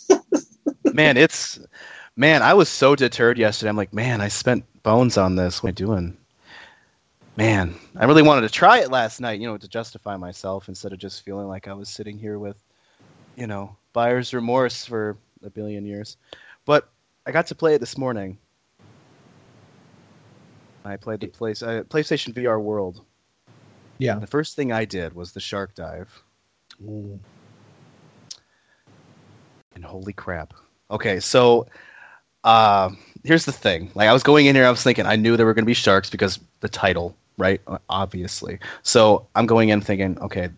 man, it's man. I was so deterred yesterday. I'm like, man, I spent bones on this. What am I doing? Man, I really wanted to try it last night. You know, to justify myself instead of just feeling like I was sitting here with, you know, buyer's remorse for a billion years. But I got to play it this morning. I played the place uh, PlayStation VR World. Yeah. The first thing I did was the shark dive. And holy crap. Okay, so uh, here's the thing. Like I was going in here, I was thinking I knew there were going to be sharks because the title, right? Obviously. So I'm going in thinking, okay,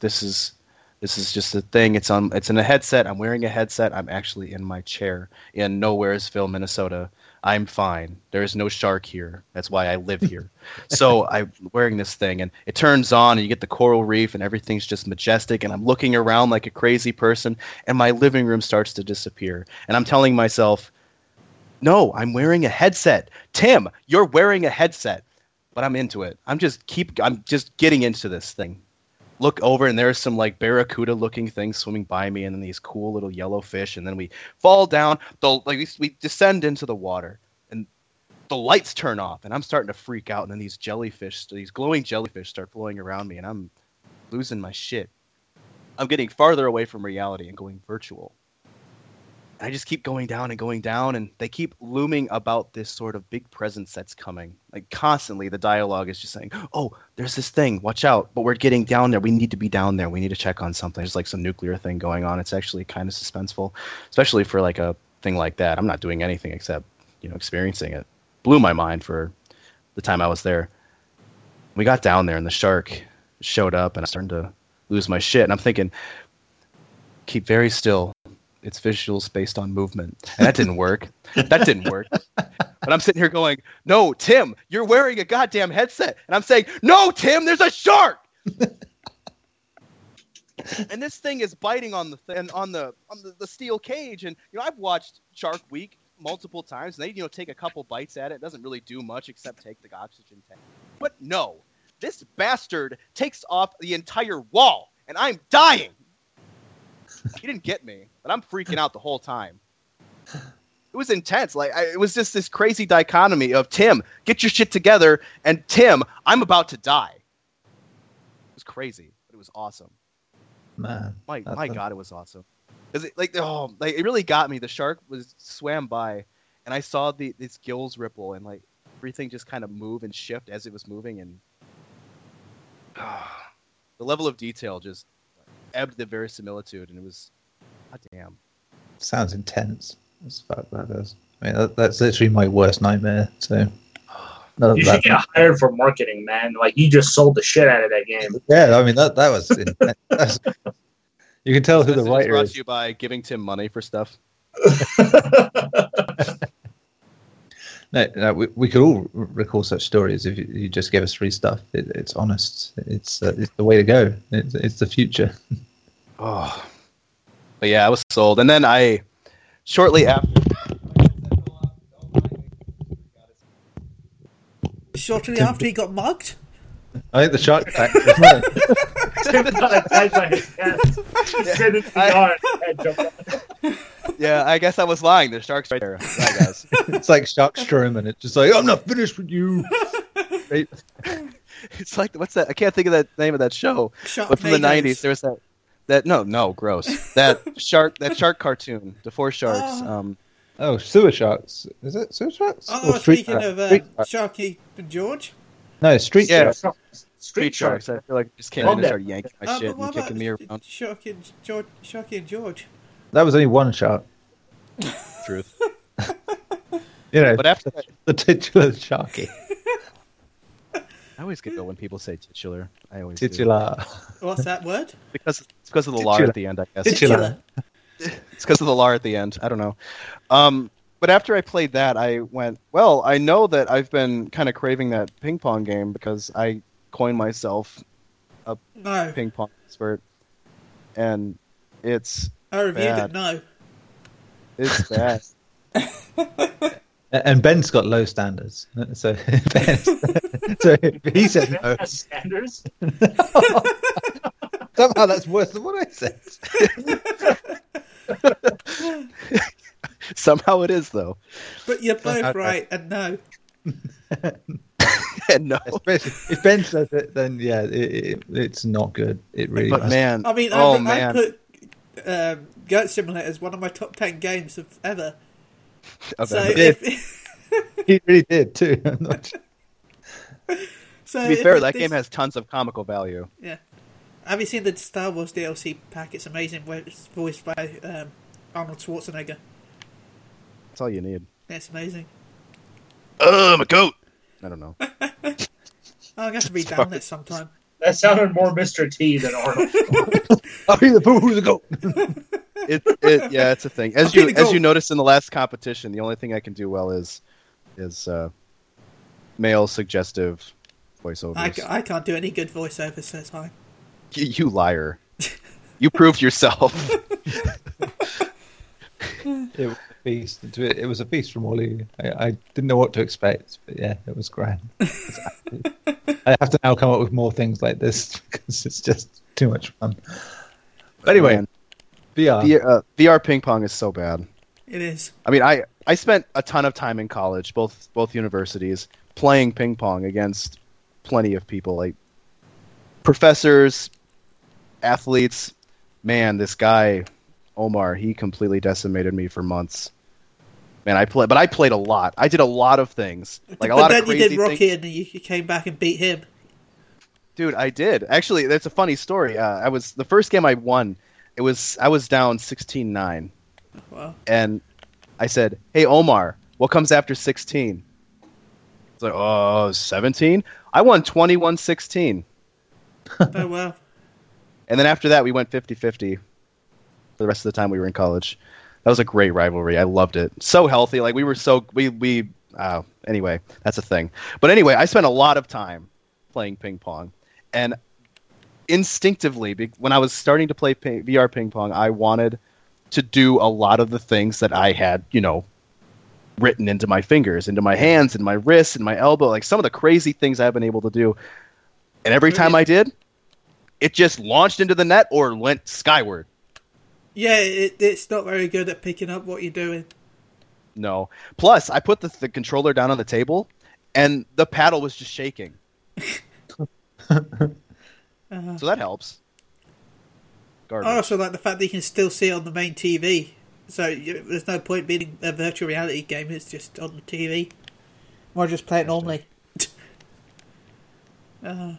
this is this is just a thing. It's on. It's in a headset. I'm wearing a headset. I'm actually in my chair in Nowheresville, Minnesota. I'm fine. There is no shark here. That's why I live here. so I'm wearing this thing, and it turns on, and you get the coral reef, and everything's just majestic. And I'm looking around like a crazy person, and my living room starts to disappear. And I'm telling myself, no, I'm wearing a headset. Tim, you're wearing a headset. But I'm into it. I'm just keep. I'm just getting into this thing look over and there's some like barracuda looking things swimming by me and then these cool little yellow fish and then we fall down. The like we, we descend into the water and the lights turn off and i'm starting to freak out and then these jellyfish these glowing jellyfish start flowing around me and i'm losing my shit. I'm getting farther away from reality and going virtual I just keep going down and going down, and they keep looming about this sort of big presence that's coming. Like constantly, the dialogue is just saying, "Oh, there's this thing. Watch out!" But we're getting down there. We need to be down there. We need to check on something. There's like some nuclear thing going on. It's actually kind of suspenseful, especially for like a thing like that. I'm not doing anything except you know experiencing it. Blew my mind for the time I was there. We got down there, and the shark showed up, and I started to lose my shit. And I'm thinking, keep very still it's visuals based on movement. And that didn't work. that didn't work. But I'm sitting here going, no, Tim, you're wearing a goddamn headset. And I'm saying, no, Tim, there's a shark. and this thing is biting on the th- on the on the, the steel cage. And you know, I've watched Shark Week multiple times, and they you know take a couple bites at it. It doesn't really do much except take the oxygen tank. But no, this bastard takes off the entire wall, and I'm dying. He didn't get me, but I'm freaking out the whole time. It was intense. Like I, it was just this crazy dichotomy of Tim, get your shit together, and Tim, I'm about to die. It was crazy, but it was awesome. Man. My my a- god, it was awesome. Cause it, like oh, like it really got me. The shark was swam by, and I saw the its gills ripple and like everything just kind of move and shift as it was moving, and the level of detail just ebbed the verisimilitude, and it was, god damn. Sounds intense as fuck. That is. I mean, that, that's literally my worst nightmare. So. No, You should get hired for marketing, man. Like you just sold the shit out of that game. yeah, I mean that that was. intense. That's- you can tell who the Message is writer brought is. to you by giving Tim money for stuff. No, no we, we could all recall such stories if you, you just give us free stuff. It, it's honest. It's uh, it's the way to go. It's, it's the future. Oh, but yeah, I was sold, and then I shortly after. Shortly after he got mugged. I think the shark attack. was mine. Tim got attacked by his cat. Sit in the I- yard and jumped on. Yeah, I guess I was lying. The shark's right there. Sorry, guys. it's like Shark Stroman. It's just like I'm not finished with you. Right? it's like what's that? I can't think of that name of that show. Shark But from the '90s, there was that that no, no, gross. That shark, that shark cartoon, the four sharks. Oh. Um, Oh, sewer sharks. Is it sewer sharks? Oh, Or street speaking sharks? of uh, Street sharks. Sharky and George. No, street Yeah. sharks. Street, street sharks. I feel like it just came Love in and that. started yanking my Oh, shit but what and kicking me about around. Sharky and George? Sharky and George. That was only one shark. Truth. You know, But after that, the titular sharky. I always get go when people say titular. I always do. Titular. What's that word? because it's because of the lar Titular. at the end. I guess Titular. it's because of the lar at the end. I don't know. Um, but after I played that, I went, well, I know that I've been kind of craving that ping pong game because I coined myself No, ping pong expert, and it's I reviewed bad. it. No. it's bad. And Ben's got low standards. So, ben, so if he said no, Has standards. somehow that's worse than what I said. Somehow it is though. But you're both Okay. right, and no. And no, Especially if Ben says it, then yeah, it, it, it's not good. It really. but is. man, I mean, oh I, I man, put um, Goat Simulator as one of my top ten games of ever. Of so ever. if, he really did too. I'm not- so to be fair, that this- game has tons of comical value. Yeah. Have you seen the Star Wars DLC pack? It's amazing. Where it's voiced by um, Arnold Schwarzenegger. That's all you need. That's amazing. Oh, I'm a goat. I don't know. Oh, I'm gonna have to read down this sometime. That sounded more Mr. T than Arnold. I'll be the fool who's a goat. it, it yeah, it's a thing. As Okay, you as you noticed in the last competition, the only thing I can do well is is uh, male suggestive voiceovers. I, I can't do any good voiceovers, so it's fine. you, you liar! you proved yourself. It was a feast. It it was a feast from Wally. I, I didn't know what to expect, but yeah, it was grand. I have to now come up with more things like this because it's just too much fun. But anyway, Man, VR. VR, uh, VR ping pong is so bad. It is. I mean, I I spent a ton of time in college, both both universities, playing ping pong against plenty of people, like professors, athletes. Man, this guy Omar, he completely decimated me for months. Man, I played, but I played a lot. I did a lot of things, like a but lot then of you did Rocky, things. and you, you came back and beat him. Dude, I did. Actually, that's a funny story. Uh, I was the first game I won. It was I was down 16-9. Wow. and I said, "Hey Omar, what comes after 16?" It's like, "Oh, 17." I won 21-16. Oh wow. And then after that, we went 50-50 for the rest of the time we were in college. That was a great rivalry. I loved it. So healthy. Like we were so we we uh, anyway, that's a thing. But anyway, I spent a lot of time playing ping pong and instinctively when I was starting to play ping, VR ping pong, I wanted to do a lot of the things that I had, you know, written into my fingers, into my hands, and my wrists, and my elbow, like some of the crazy things I've been able to do. And every time I did, it just launched into the net or went skyward. Yeah, it, it's not very good at picking up what you're doing. No. Plus, I put the, the controller down on the table, and the paddle was just shaking. Uh, So that helps. Garbage. I also like the fact that you can still see it on the main TV. So you, there's no point being a virtual reality game. It's just on the TV. Or just play it normally. uh,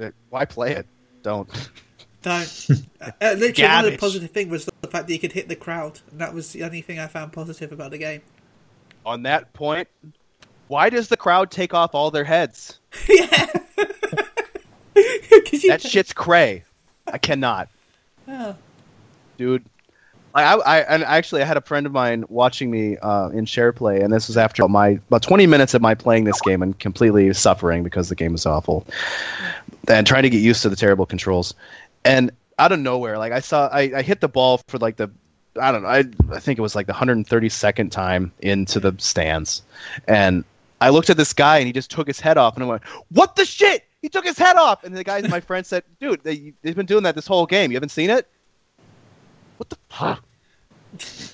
Uh, Why play it? Don't. don't. uh, literally, one of the Garbage. positive thing was the fact that you could hit the crowd, and that was the only thing I found positive about the game. On that point, why does the crowd take off all their heads? yeah. 'Cause you- That shit's cray. I cannot. Oh. dude. I, I, and actually, I had a friend of mine watching me uh, in share play, and this was after my about 20 minutes of my playing this game and completely suffering because the game is awful, and trying to get used to the terrible controls. And out of nowhere, like I saw, I, I hit the ball for like the, I don't know, I, I think it was like the 132nd time into the stands, and I looked at this guy and he just took his head off, and I went, "What the shit?" He took his head off, and the guy, my friend, said, "Dude, they, they've been doing that this whole game. You haven't seen it?" What the fuck?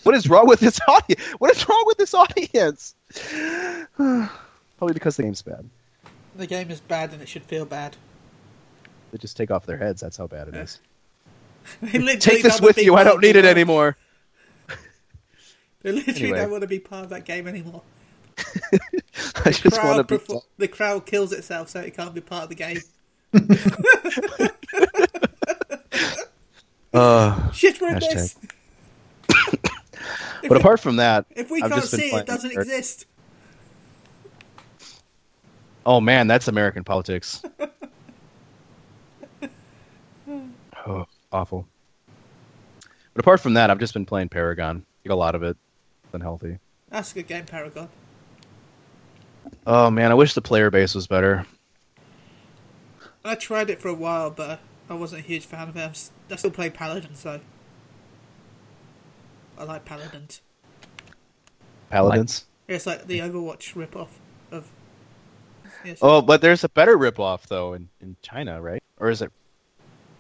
What is wrong with this audience? What is wrong with this audience? Probably because the game's bad. The game is bad and it should feel bad. They just take off their heads. That's how bad it is. They literally Take this don't wanna with be you. I part don't of need it anymore. They literally Anyway. don't want to be part of that game anymore. I just want to be. perfor- the crowd kills itself so it can't be part of the game. Uh, Shit, we're this. but apart from that, If we I've can't just see it, it doesn't America. exist. Oh man, that's American politics. Oh, awful. But apart from that, I've just been playing Paragon. A lot of it. Been healthy. That's a good game, Paragon. Oh man, I wish the player base was better. I tried it for a while, but I wasn't a huge fan of it. I still play Paladins, though. I like Paladins. Paladins. It's like the Overwatch rip-off of... Yes. Oh, but there's a better ripoff though in, in China, right? Or is it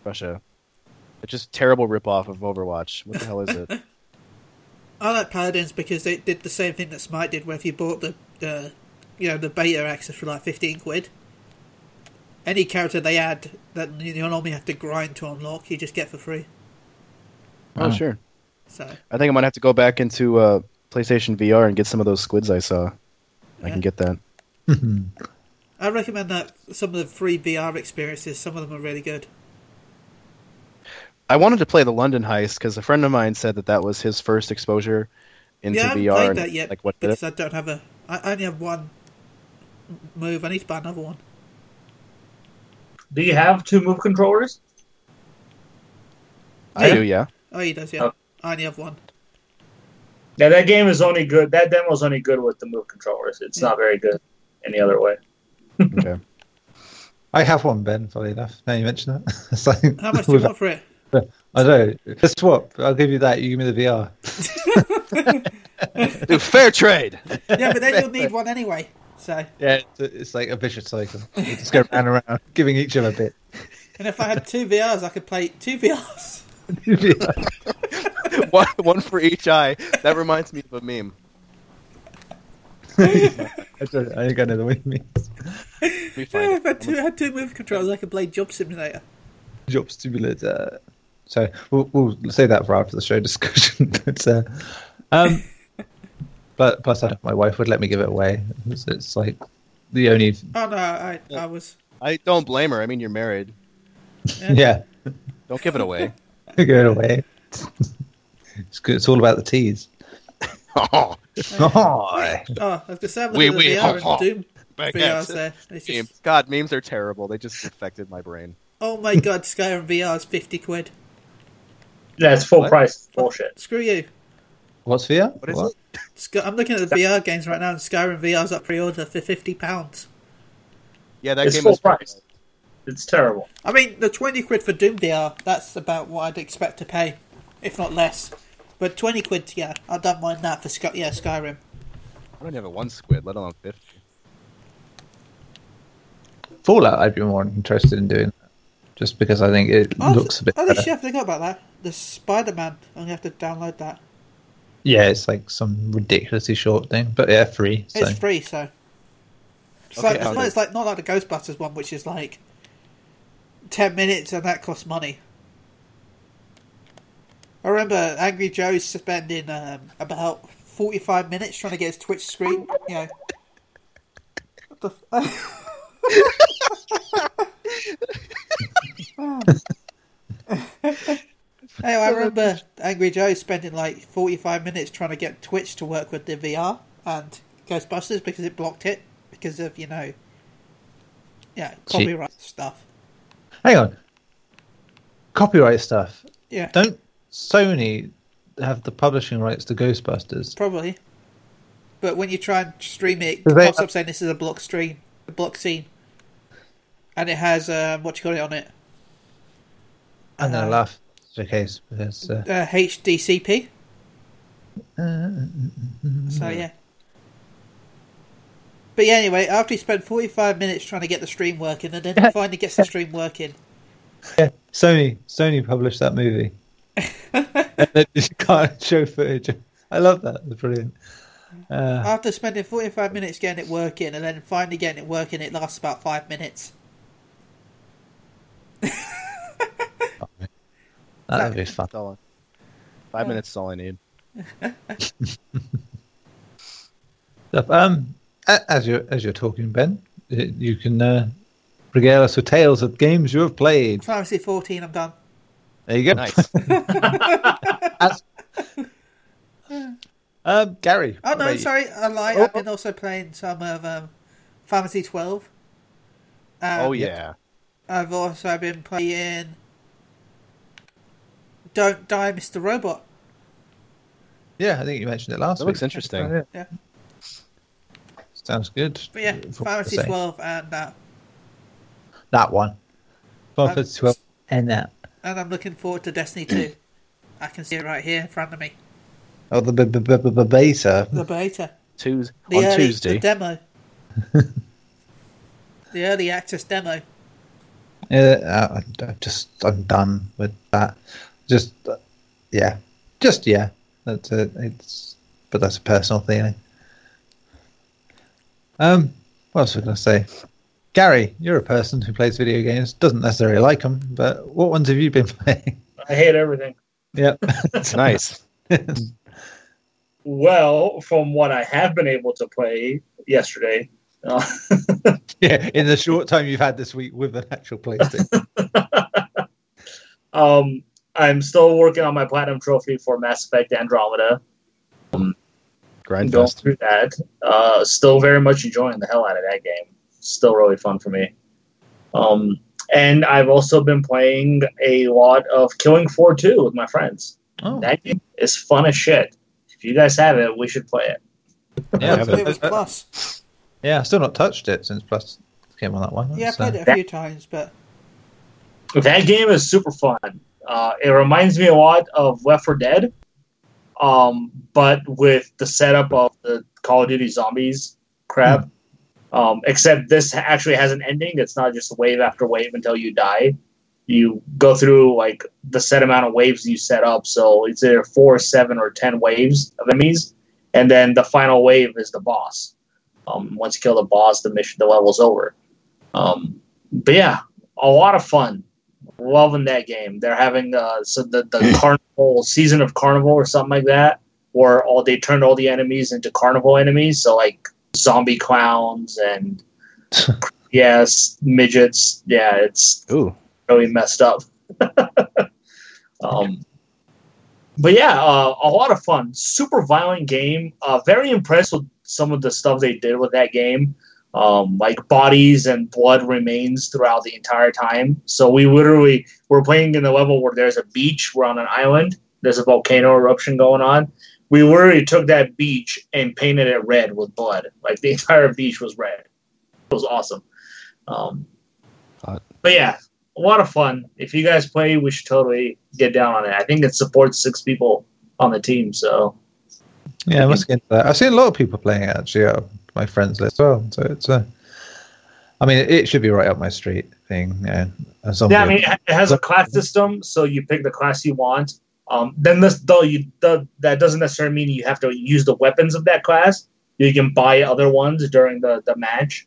Russia? It's just terrible ripoff of Overwatch. What the hell is it? I like Paladins because they did the same thing that Smite did, where if you bought the, the you know, the beta access for like 15 quid, any character they add that you normally have to grind to unlock, you just get for free. Oh, sure. So, I think I'm gonna have to go back into uh, PlayStation VR and get some of those squids I saw. I can get that. I recommend that some of the free VR experiences, some of them are really good. I wanted to play the London Heist because a friend of mine said that that was his first exposure into yeah, I haven't VR. played and, that yet Like what because? I don't have a. I only have one move. I need to buy another one. Do you have two move controllers? I Yeah. do, yeah. Oh, he does, yeah. Oh. I only have one. Yeah, that game is only good. That demo is only good with the move controllers. It's not very good any other way. Okay. I have one, Ben. Funny enough, now you mention that. It's like, How much do you want for it? I don't know. Let's swap. I'll give you that. You give me the VR. Dude, fair trade. Yeah, but then you'll need one anyway. So, Yeah, it's, it's like a vicious cycle. You just go round and round, giving each other a bit. and if I had two VRs, I could play two VRs. one, one for each eye. That reminds me of a meme. I don't. I ain't got another with me. Let me Yeah, if I had two, had two move controllers, I could play Job Simulator. Job stimulator. So we'll, we'll say that for after the show discussion. but, uh, um, but plus, I, my wife would let me give it away. It's, it's like the only. Oh no, I I was. I don't blame her. I mean, you're married. Yeah, Don't give it away. give it away. It's good. It's all about the teas. oh, Oh, I was just saying, Oui, the oui, VR ha. Doom back VRs at there. It's memes. just, God, memes are terrible. They just affected my brain. oh my god, Skyrim VR is fifty quid. That's full What? price. Bullshit. Screw you. what's VR? What is What? it? I'm looking at the VR games right now, and Skyrim VR's up pre-order for fifty pounds. Yeah, that It's game full is price. It's terrible. I mean, the twenty quid for Doom VR, that's about what I'd expect to pay, if not less. But twenty quid, yeah, I don't mind that for Sky- yeah Skyrim. I don't have a one squid, let alone fifty. Fallout, I'd be more interested in doing. Just because I think it Oh, looks a bit. oh, better. shit, I forgot about that. The Spider-Man. I'm gonna have to download that. Yeah, it's like some ridiculously short thing, but yeah, free. So. It's free, so. It's, Okay, like, it's, I'll not, it's like not like the Ghostbusters one, which is like ten minutes and that costs money. I remember Angry Joe spending um, about forty-five minutes trying to get his Twitch screen. You know. What the f- Anyway, I remember Angry Joe spending like 45 minutes trying to get Twitch to work with the VR and Ghostbusters because it blocked it because of, you know, yeah, copyright stuff. Hang on. Copyright stuff. Yeah, Don't Sony have the publishing rights to Ghostbusters? probably. But when you try and stream it, it pops up saying this is a block stream, a block scene. And it has, um, what you call it on it? I'm gonna Uh, laugh. It's the case because uh, Uh, HDCP. uh, So yeah. But yeah, anyway, after he spent 45 minutes trying to get the stream working, and then finally gets the stream working, yeah, Sony Sony published that movie, and then you can't show footage. I love that. It's brilliant. Uh, after spending 45 minutes getting it working, and then finally getting it working, it lasts about five minutes. That would be fun. That's all Five minutes is all I need. Stuff. Um, as you're as you're talking, Ben, uh, you can uh, regale us with tales of games you have played. Fantasy 14, I'm done. There you go. Nice. As- um, Gary. Oh no, about you? sorry, I lied. Oh, I've been also playing some of um, Fantasy 12. Um, oh yeah. I've also been playing Don't Die, Mr. Robot. Yeah, I think you mentioned it last That week. looks interesting. Yeah. Yeah. Sounds good. But yeah, From what Fantasy 12 and that. That one. Final Um, Fantasy 12 and that. And I'm looking forward to Destiny 2. I can see it right here in front of me. Oh, the b- b- b- b- b- beta. The beta. Tues The on early, Tuesday. The demo. the early access demo. Yeah, I, I just I'm done with that. Just uh, yeah, just yeah. That's it. It's but that's a personal feeling. Um, what else was I going to say? Gary, you're a person who plays video games, doesn't necessarily like them, but what ones have you been playing? I hate everything. yeah, nice. Well, from what I have been able to play yesterday, uh, yeah. In the short time you've had this week with an actual PlayStation, um, I'm still working on my platinum trophy for Mass Effect Andromeda. going Grindfest. through that. Uh, still very much enjoying the hell out of that game. Still really fun for me. Um, and I've also been playing a lot of Killing Floor 2 with my friends. oh, That game is fun as shit. If you guys have it, we should play it. yeah, haven't. It was Plus. yeah. I've still not touched it since Plus came on that one. Yeah, I played it a few times, but That game is super fun. Uh, it reminds me a lot of Left 4 Dead, um, but with the setup of the Call of Duty Zombies crap. Um, except this actually has an ending. It's not just wave after wave until you die. You go through like the set amount of waves you set up. So it's either four, seven, or ten waves of enemies, and then the final wave is the boss. Um, once you kill the boss, the mission, the level's over. Um, but yeah, a lot of fun. Loving that game. They're having uh, so the the carnival season of carnival or something like that, where all they turned all the enemies into carnival enemies. So like zombie clowns and yes, midgets. Yeah, it's Ooh. really messed up. um, but yeah, uh, a lot of fun. Super violent game. Uh, very impressed with some of the stuff they did with that game. Um, like bodies and blood remains throughout the entire time. So we literally we're playing in a level where there's a beach. We're on an island. There's a volcano eruption going on. We literally took that beach and painted it red with blood. Like the entire beach was red. It was awesome. Um, but yeah, a lot of fun. If you guys play, we should totally get down on it. I think it supports six people on the team. So Yeah, I must get into that. I've seen a lot of people playing it actually of my friends list as well. So it's a, I mean, it should be right up my street thing. Yeah, yeah, I mean, it it has a class system, so you pick the class you want. Um, then this though you the, that doesn't necessarily mean you have to use the weapons of that class. You can buy other ones during the the match.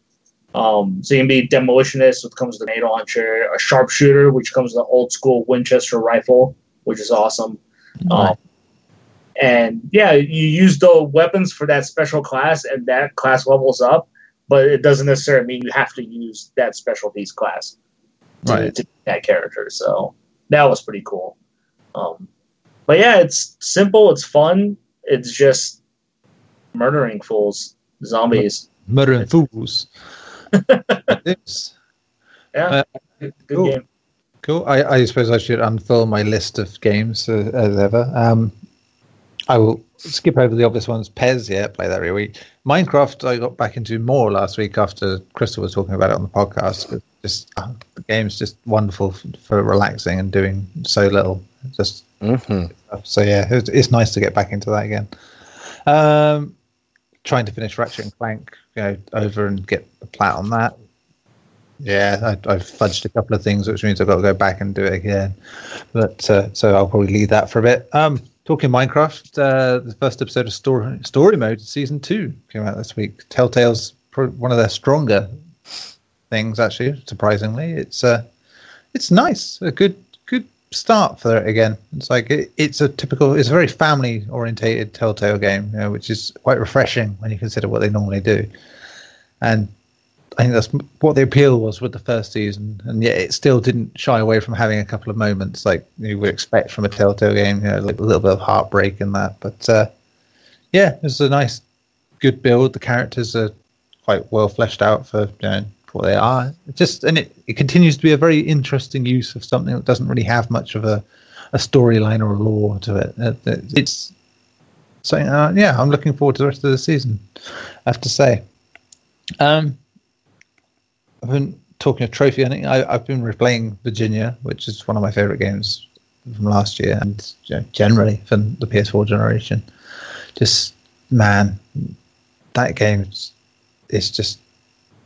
Um, so you can be demolitionist, which comes with a NATO launcher, a sharpshooter, which comes with an old school Winchester rifle, which is awesome. Um, and yeah, you use the weapons for that special class, and that class levels up. But it doesn't necessarily mean you have to use that specialties class to, Right. to that character. So that was pretty cool. Um, but yeah, it's simple. It's fun. It's just murdering fools, zombies. Murdering fools. Yeah, Uh, good cool. game. Cool. I, I suppose I should unfill my list of games uh, as ever. Um, I will skip over the obvious ones. PES, yeah, play that every week. Minecraft, I got back into more last week after Crystal was talking about it on the podcast. Just uh, the game's just wonderful for relaxing and doing so little. Just hmm so yeah, it's, it's nice to get back into that again. Um, trying to finish Ratchet and Clank, you know, over and get the plat on that. Yeah, I, I've fudged a couple of things, which means I've got to go back and do it again. But uh, so I'll probably leave that for a bit. Um, talking Minecraft, uh, the first episode of Story Story Mode season two came out this week. Telltale's one of their stronger things, actually. Surprisingly, it's uh, it's nice, a good good start for it again. It's like it, it's a typical, it's a very family orientated Telltale game, you know, which is quite refreshing when you consider what they normally do. And I think that's what the appeal was with the first season, and yet it still didn't shy away from having a couple of moments like you would expect from a Telltale game, you know, like a little bit of heartbreak in that. But uh, yeah, was a nice, good build. The characters are quite well fleshed out for you know, what they are. It just and it, it continues to be a very interesting use of something that doesn't really have much of a, a storyline or a lore to it. it, it it's so uh, yeah, I'm looking forward to the rest of the season. I have to say. Um, I've been talking of trophy hunting. I, have been replaying Virginia, which is one of my favorite games from last year, and you know, generally from the PS4 generation. Just man, that game is just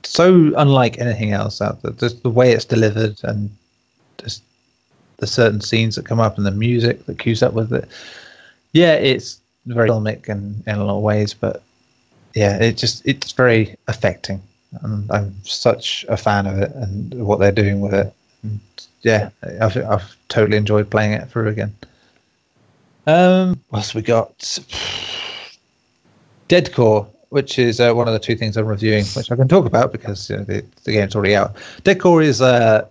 so unlike anything else out there. Just the way it's delivered and just the certain scenes that come up and the music that cues up with it. Yeah, it's very filmic and in a lot of ways, but yeah, it just it's very affecting and I'm such a fan of it and what they're doing with it. And yeah, I've, I've totally enjoyed playing it through again. Um, what else we got? Dead Core, which is uh, one of the two things I'm reviewing, which I can talk about because you know, the, the, game's already out. Dead Core is uh,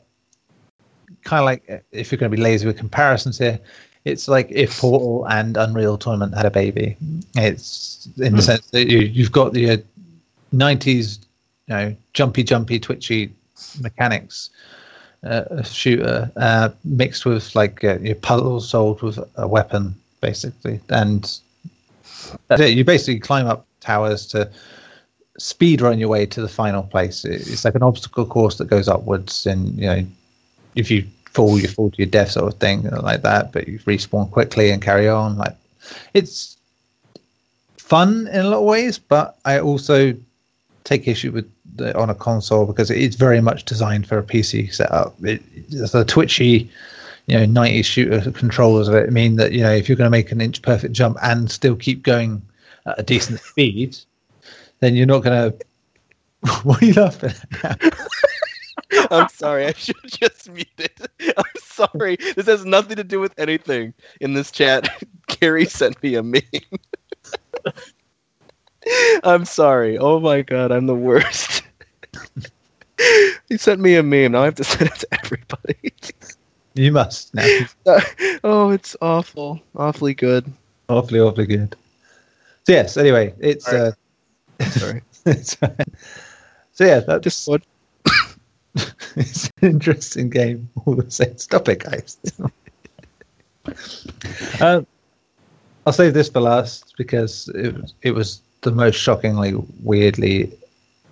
kind of like, if you're going to be lazy with comparisons here, it's like if Portal and Unreal Tournament had a baby. It's in the mm. sense that you, you've got the uh, 90s you know jumpy, jumpy, twitchy mechanics. Uh, shooter uh, mixed with like uh, your puzzles solved with a weapon, basically, and that's it. You basically climb up towers to speed run your way to the final place. It's like an obstacle course that goes upwards, and you know, if you fall, you fall to your death, sort of thing, like that. But you respawn quickly and carry on. Like it's fun in a lot of ways, but I also take issue with on a console because it's very much designed for a PC setup. It, the twitchy, you know, 90s shooter controllers of it mean that you know if you're going to make an inch perfect jump and still keep going at a decent speed, then you're not going to. what are you laughing at? I'm sorry, I should just mute it. I'm sorry. This has nothing to do with anything. In this chat, Gary sent me a meme. I'm sorry. Oh my god, I'm the worst. He sent me a meme. Now I have to send it to everybody. you must now. oh, it's awful. Awfully good. Awfully, awfully good. So yes. Anyway, it's uh, sorry. so yeah, that just what. it's an interesting game. All the same. Stop it, guys. um, I'll save this for last because it it was the most shockingly, weirdly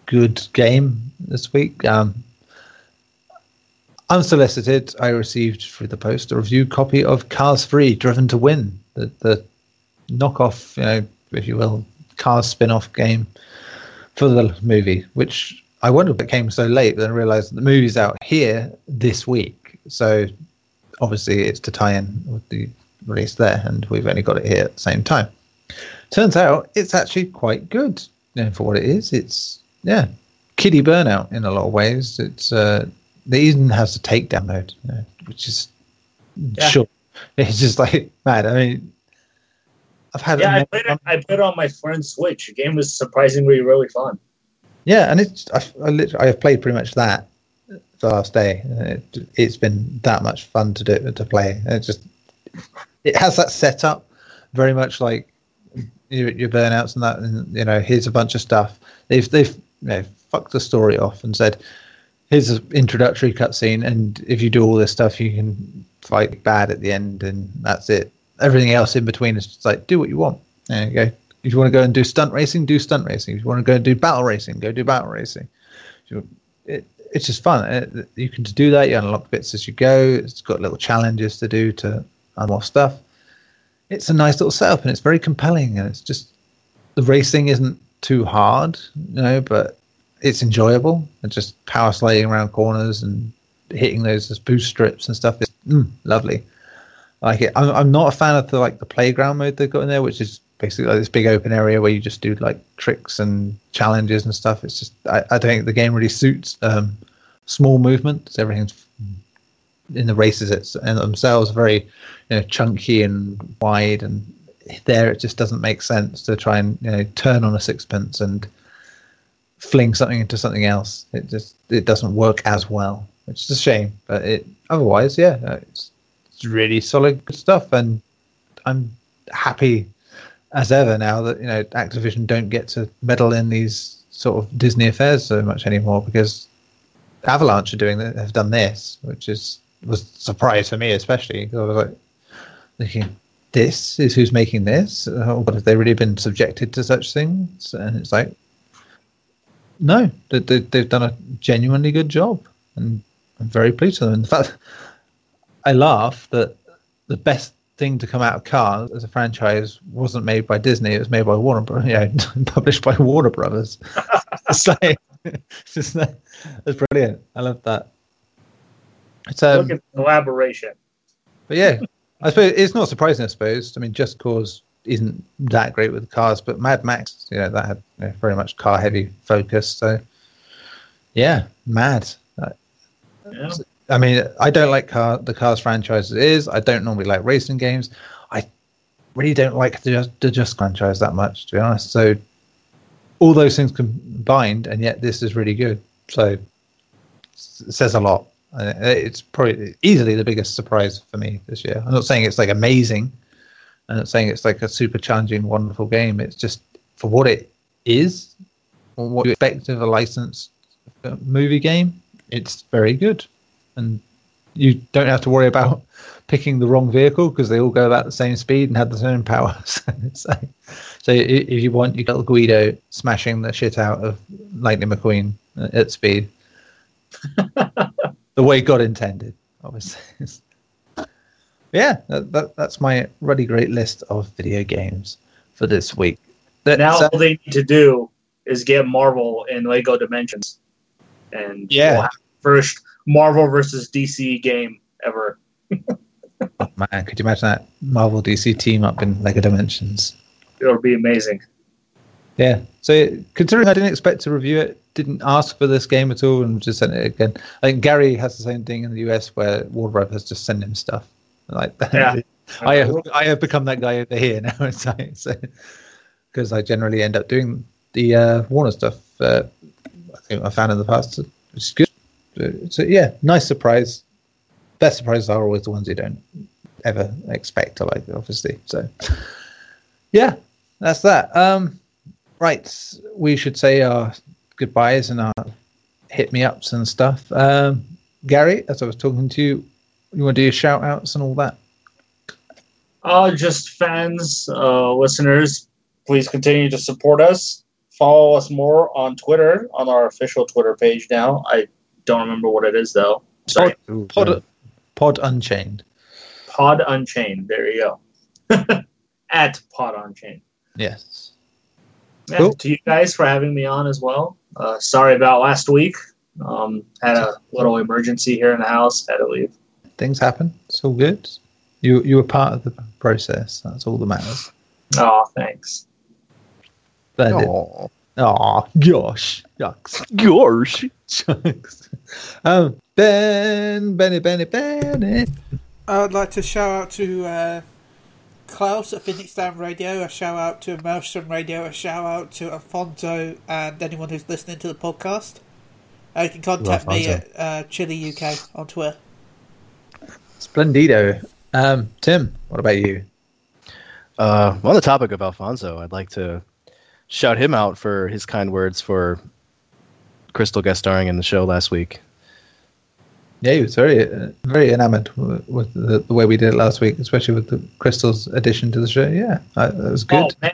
good game this week. Um, unsolicited, I received through the post a review copy of Cars 3 Driven to Win, the, the knockoff, you know, if you will, Cars spin off game for the movie, which I wondered it came so late, but then I realized the movie's out here this week. So obviously it's to tie in with the release there, and we've only got it here at the same time. Turns out it's actually quite good you know, for what it is. It's yeah, kiddie burnout in a lot of ways. It's uh, it even has a takedown mode, you know, which is yeah. sure. It's just like mad. I mean, I've had yeah. I played it. I played it on my friend's Switch. The game was surprisingly really fun. Yeah, and it's I, I literally I have played pretty much that the last day. It, has been that much fun to do to play. It just it has that setup very much like your, your burnouts and that, and you know, here's a bunch of stuff. They've they've you know, fucked the story off and said, here's an introductory cutscene, and if you do all this stuff, you can fight bad at the end, and that's it. Everything else in between is just like do what you want. There you go. If you want to go and do stunt racing, do stunt racing. If you want to go and do battle racing, go do battle racing. It, it's just fun. It, you can do that. You unlock bits as you go. It's got little challenges to do to unlock stuff it's a nice little setup and it's very compelling and it's just the racing isn't too hard, you know, but it's enjoyable. And just power sliding around corners and hitting those boost strips and stuff is mm, lovely. I like it. I'm, I'm not a fan of the like the playground mode they've got in there, which is basically like this big open area where you just do like tricks and challenges and stuff. It's just I, I don't think the game really suits um, small movements. Everything's in the races it's and themselves very you know chunky and wide and there it just doesn't make sense to try and you know turn on a sixpence and fling something into something else. It just it doesn't work as well which is a shame but it otherwise yeah uh, it's, it's really solid good stuff and i'm happy as ever now that you know activision don't get to meddle in these sort of disney affairs so much anymore because avalanche are doing have done this which is was a surprise for me especially because i was like thinking this is who's making this? Oh, but have they really been subjected to such things? And it's like no they, they, they've done a genuinely good job. And i'm very pleased with them. In fact i laugh that the best thing to come out of cars as a franchise wasn't made by disney it was made by warner Bros. yeah published by warner brothers. It's like it's just brilliant. I love that. It's um, Look at collaboration. but yeah, I suppose it's not surprising. I suppose. I mean, Just Cause isn't that great with cars, but Mad Max, you know, that had you know, very much car heavy focus. So yeah, mad. Yeah. I mean, I don't like car the Cars franchise as it is. I don't normally like racing games. I really don't like the Just, the Just franchise that much, to be honest. So all those things combined, and yet this is really good. So it says a lot. Uh, It's probably easily the biggest surprise for me this year. I'm not saying it's like amazing. I'm not saying it's like a super challenging, wonderful game. It's just for what it is, what you expect of a licensed uh, movie game. It's very good, and you don't have to worry about picking the wrong vehicle because they all go about the same speed and have the same power. so, so if you want, you got Guido smashing the shit out of Lightning McQueen uh, at speed the way God intended, obviously. yeah, that, that, that's my really great list of video games for this week. That, Now so- all they need to do is get Marvel in Lego Dimensions, and Yeah. we'll have first Marvel versus DC game ever. oh, man, could you imagine that Marvel DC team up in Lego Dimensions? It'll be amazing. Yeah. So considering I didn't expect to review it, didn't ask for this game at all, and just sent it again. I think Gary has the same thing in the US where Warner has just sent him stuff like that. Yeah. I have I have become that guy over here now. It's like, so because I generally end up doing the uh, Warner stuff. Uh, I think I found in the past, is good. So, yeah, nice surprise. Best surprises are always the ones you don't ever expect to like, obviously. So yeah, that's that. Um, right, we should say our goodbyes and our hit me ups and stuff. Um, Gary, as I was talking to you, you want to do your shout outs and all that? Uh, just fans, uh, listeners, please continue to support us. Follow us more on Twitter, on our official Twitter page now. I don't remember what it is, though. Sorry. Pod, Pod Unchained. Pod Unchained. There you go. At Pod Unchained. Yes. Yeah, Cool. To you guys for having me on as well. Uh, sorry about last week. Um, had a little emergency here in the house. Had to leave. Things happen. It's all good. You you were part of the process. That's all that matters. Oh, thanks. Splendid. Aw. Aw, Josh. Yucks. Gosh. Shucks. Um, Ben, Benny, Benny, Benny. I would like to shout out to uh, Klaus at Phoenix Down Radio, a shout out to Maelstrom Radio, a shout out to Alfonso and anyone who's listening to the podcast. Uh, you can contact me at uh, Chili UK on Twitter. Splendido. Um, Tim, what about you? Uh, on the topic of Alfonso, I'd like to shout him out for his kind words for Crystal guest starring in the show last week. Yeah, he was very, uh, very enamored with, with the, the way we did it last week, especially with the crystals addition to the show. Yeah, that was good. Oh man,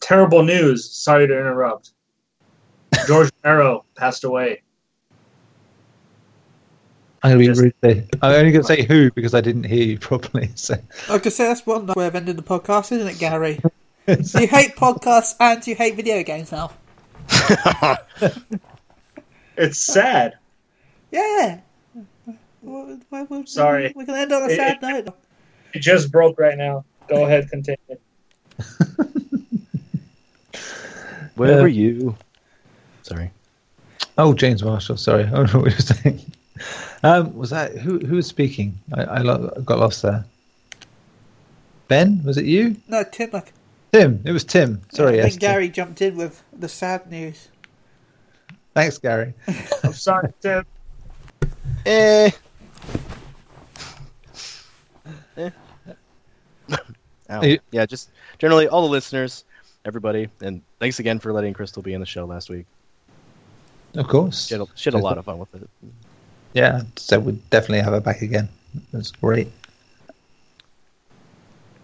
terrible news. Sorry to interrupt. George Romero passed away. I'm gonna be just- rude. there. I'm only gonna say who because I didn't hear you properly. So I could say that's one way of ending the podcast, isn't it, Gary? you hate podcasts and you hate video games now. It's sad. Yeah. Well, well, well, Sorry. We can end on a It- sad it- note. It just broke right now. Go ahead, continue. Where Yeah. were you? Sorry. Oh, James Marshall. Sorry, I don't know what you were saying. Um, was that who? Who was speaking? I, I lo- got lost there. Ben, was it you? No, Tim. Like, Tim. It was Tim. Sorry, I yes. think Gary jumped in with the sad news. Thanks, Gary. I'm sorry, Tim. Eh. Yeah, just generally all the listeners, everybody, and thanks again for letting Crystal be in the show last week. Of course. She had a, she had a lot of fun with it. Yeah, so we'd definitely have her back again. That's great.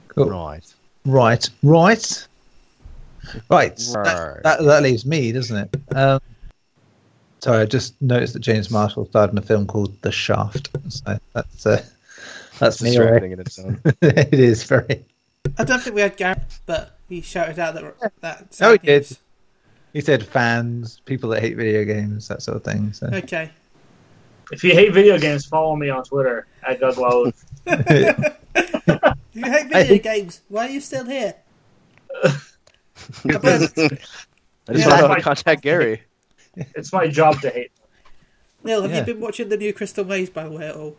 Cool. Right. Right, right, right. That, that, that leaves me, doesn't it? Um, sorry, I just noticed that James Marshall starred in a film called The Shaft. So that's uh, that's It's me. distracting in its own. it is very. I don't think we had Gary, but he shouted out that that. Oh, he sad did. He said fans, people that hate video games, that sort of thing. So Okay. If you hate video games, follow me on Twitter at Gugwalo. You hate video think- games. Why are you still here? I just Yeah. want to Yeah. know how to contact Gary. it's my job to hate. Neil, have Yeah. you been watching the new Crystal Maze by the way at all?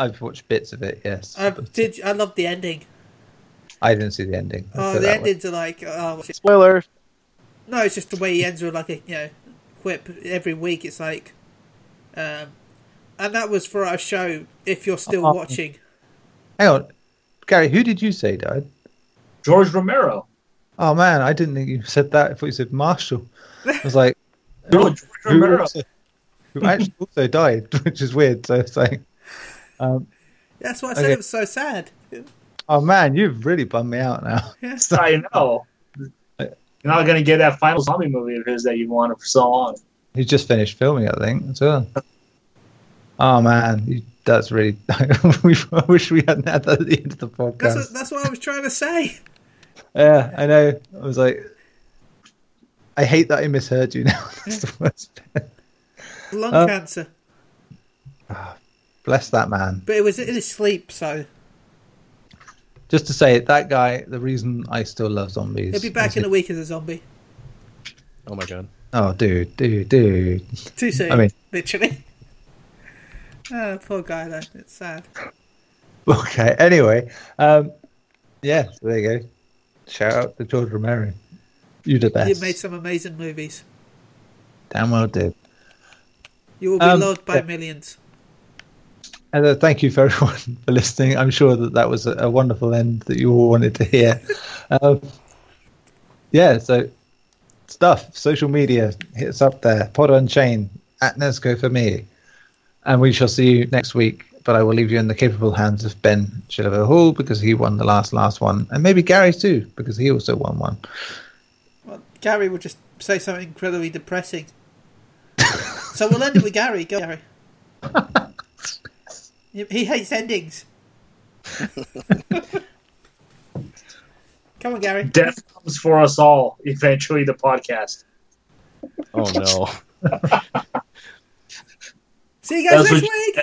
I've watched bits of it. Yes, I did. I love the ending. I didn't see the ending. Let's Oh, the that way. endings are like. Oh, Spoiler. no, it's just the way he ends with like a you know quip every week. It's like, um, and that was for our show. If you're still Oh. watching, Hang on, Gary. Who did you say died? George Romero. Oh man, I didn't think you said that. I thought you said Marshall. I was like, No, George who, Romero. also, who actually also died, which is weird. So it's like, um, that's why I said Okay. it was so sad. oh man, you've really bummed me out now. Yes. I know. You're not going to get that final zombie movie of his that you've wanted for so long. He just finished filming, I think, as well. Oh man, that's really. I wish we hadn't had that at the end of the That's podcast. what, that's what I was trying to say. Yeah, I know. I was like, I hate that I misheard you now. That's the worst bit. Lung Uh, cancer, Bless that man. but it was in his sleep, so Just to say, that guy, the reason I still love zombies. he'll be back is in a week as a zombie. Oh my god. Oh, dude, dude, dude. Too soon. I mean- literally. Oh, poor guy though. It's sad. Okay, anyway. Um, yeah, so there you go. Shout out to George Romero. You the best. You made some amazing movies. Damn well did. You will be Um, loved by yeah. millions. And uh, thank you for everyone for listening. I'm sure that that was a, a wonderful end that you all wanted to hear. um, yeah, so stuff, social media, hit us up there. Pod Unchained at Nesco for me. And we shall see you next week. But I will leave you in the capable hands of Ben Shilliver Hall because he won the last last one, and maybe Gary too because he also won one. Well, Gary will just say something incredibly depressing. so we'll end it with Gary. Go, Gary. He- he hates endings. Come on, Gary. Death comes for us all, eventually, the podcast. Oh no. See you guys That's next week.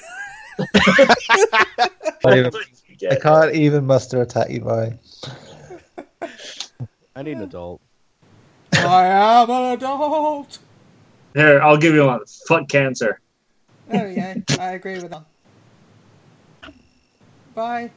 I. I can't even muster a tatty by. I need an adult. I am an adult. Here, I'll give you one. Fuck cancer. There we go. I agree with that. Bye.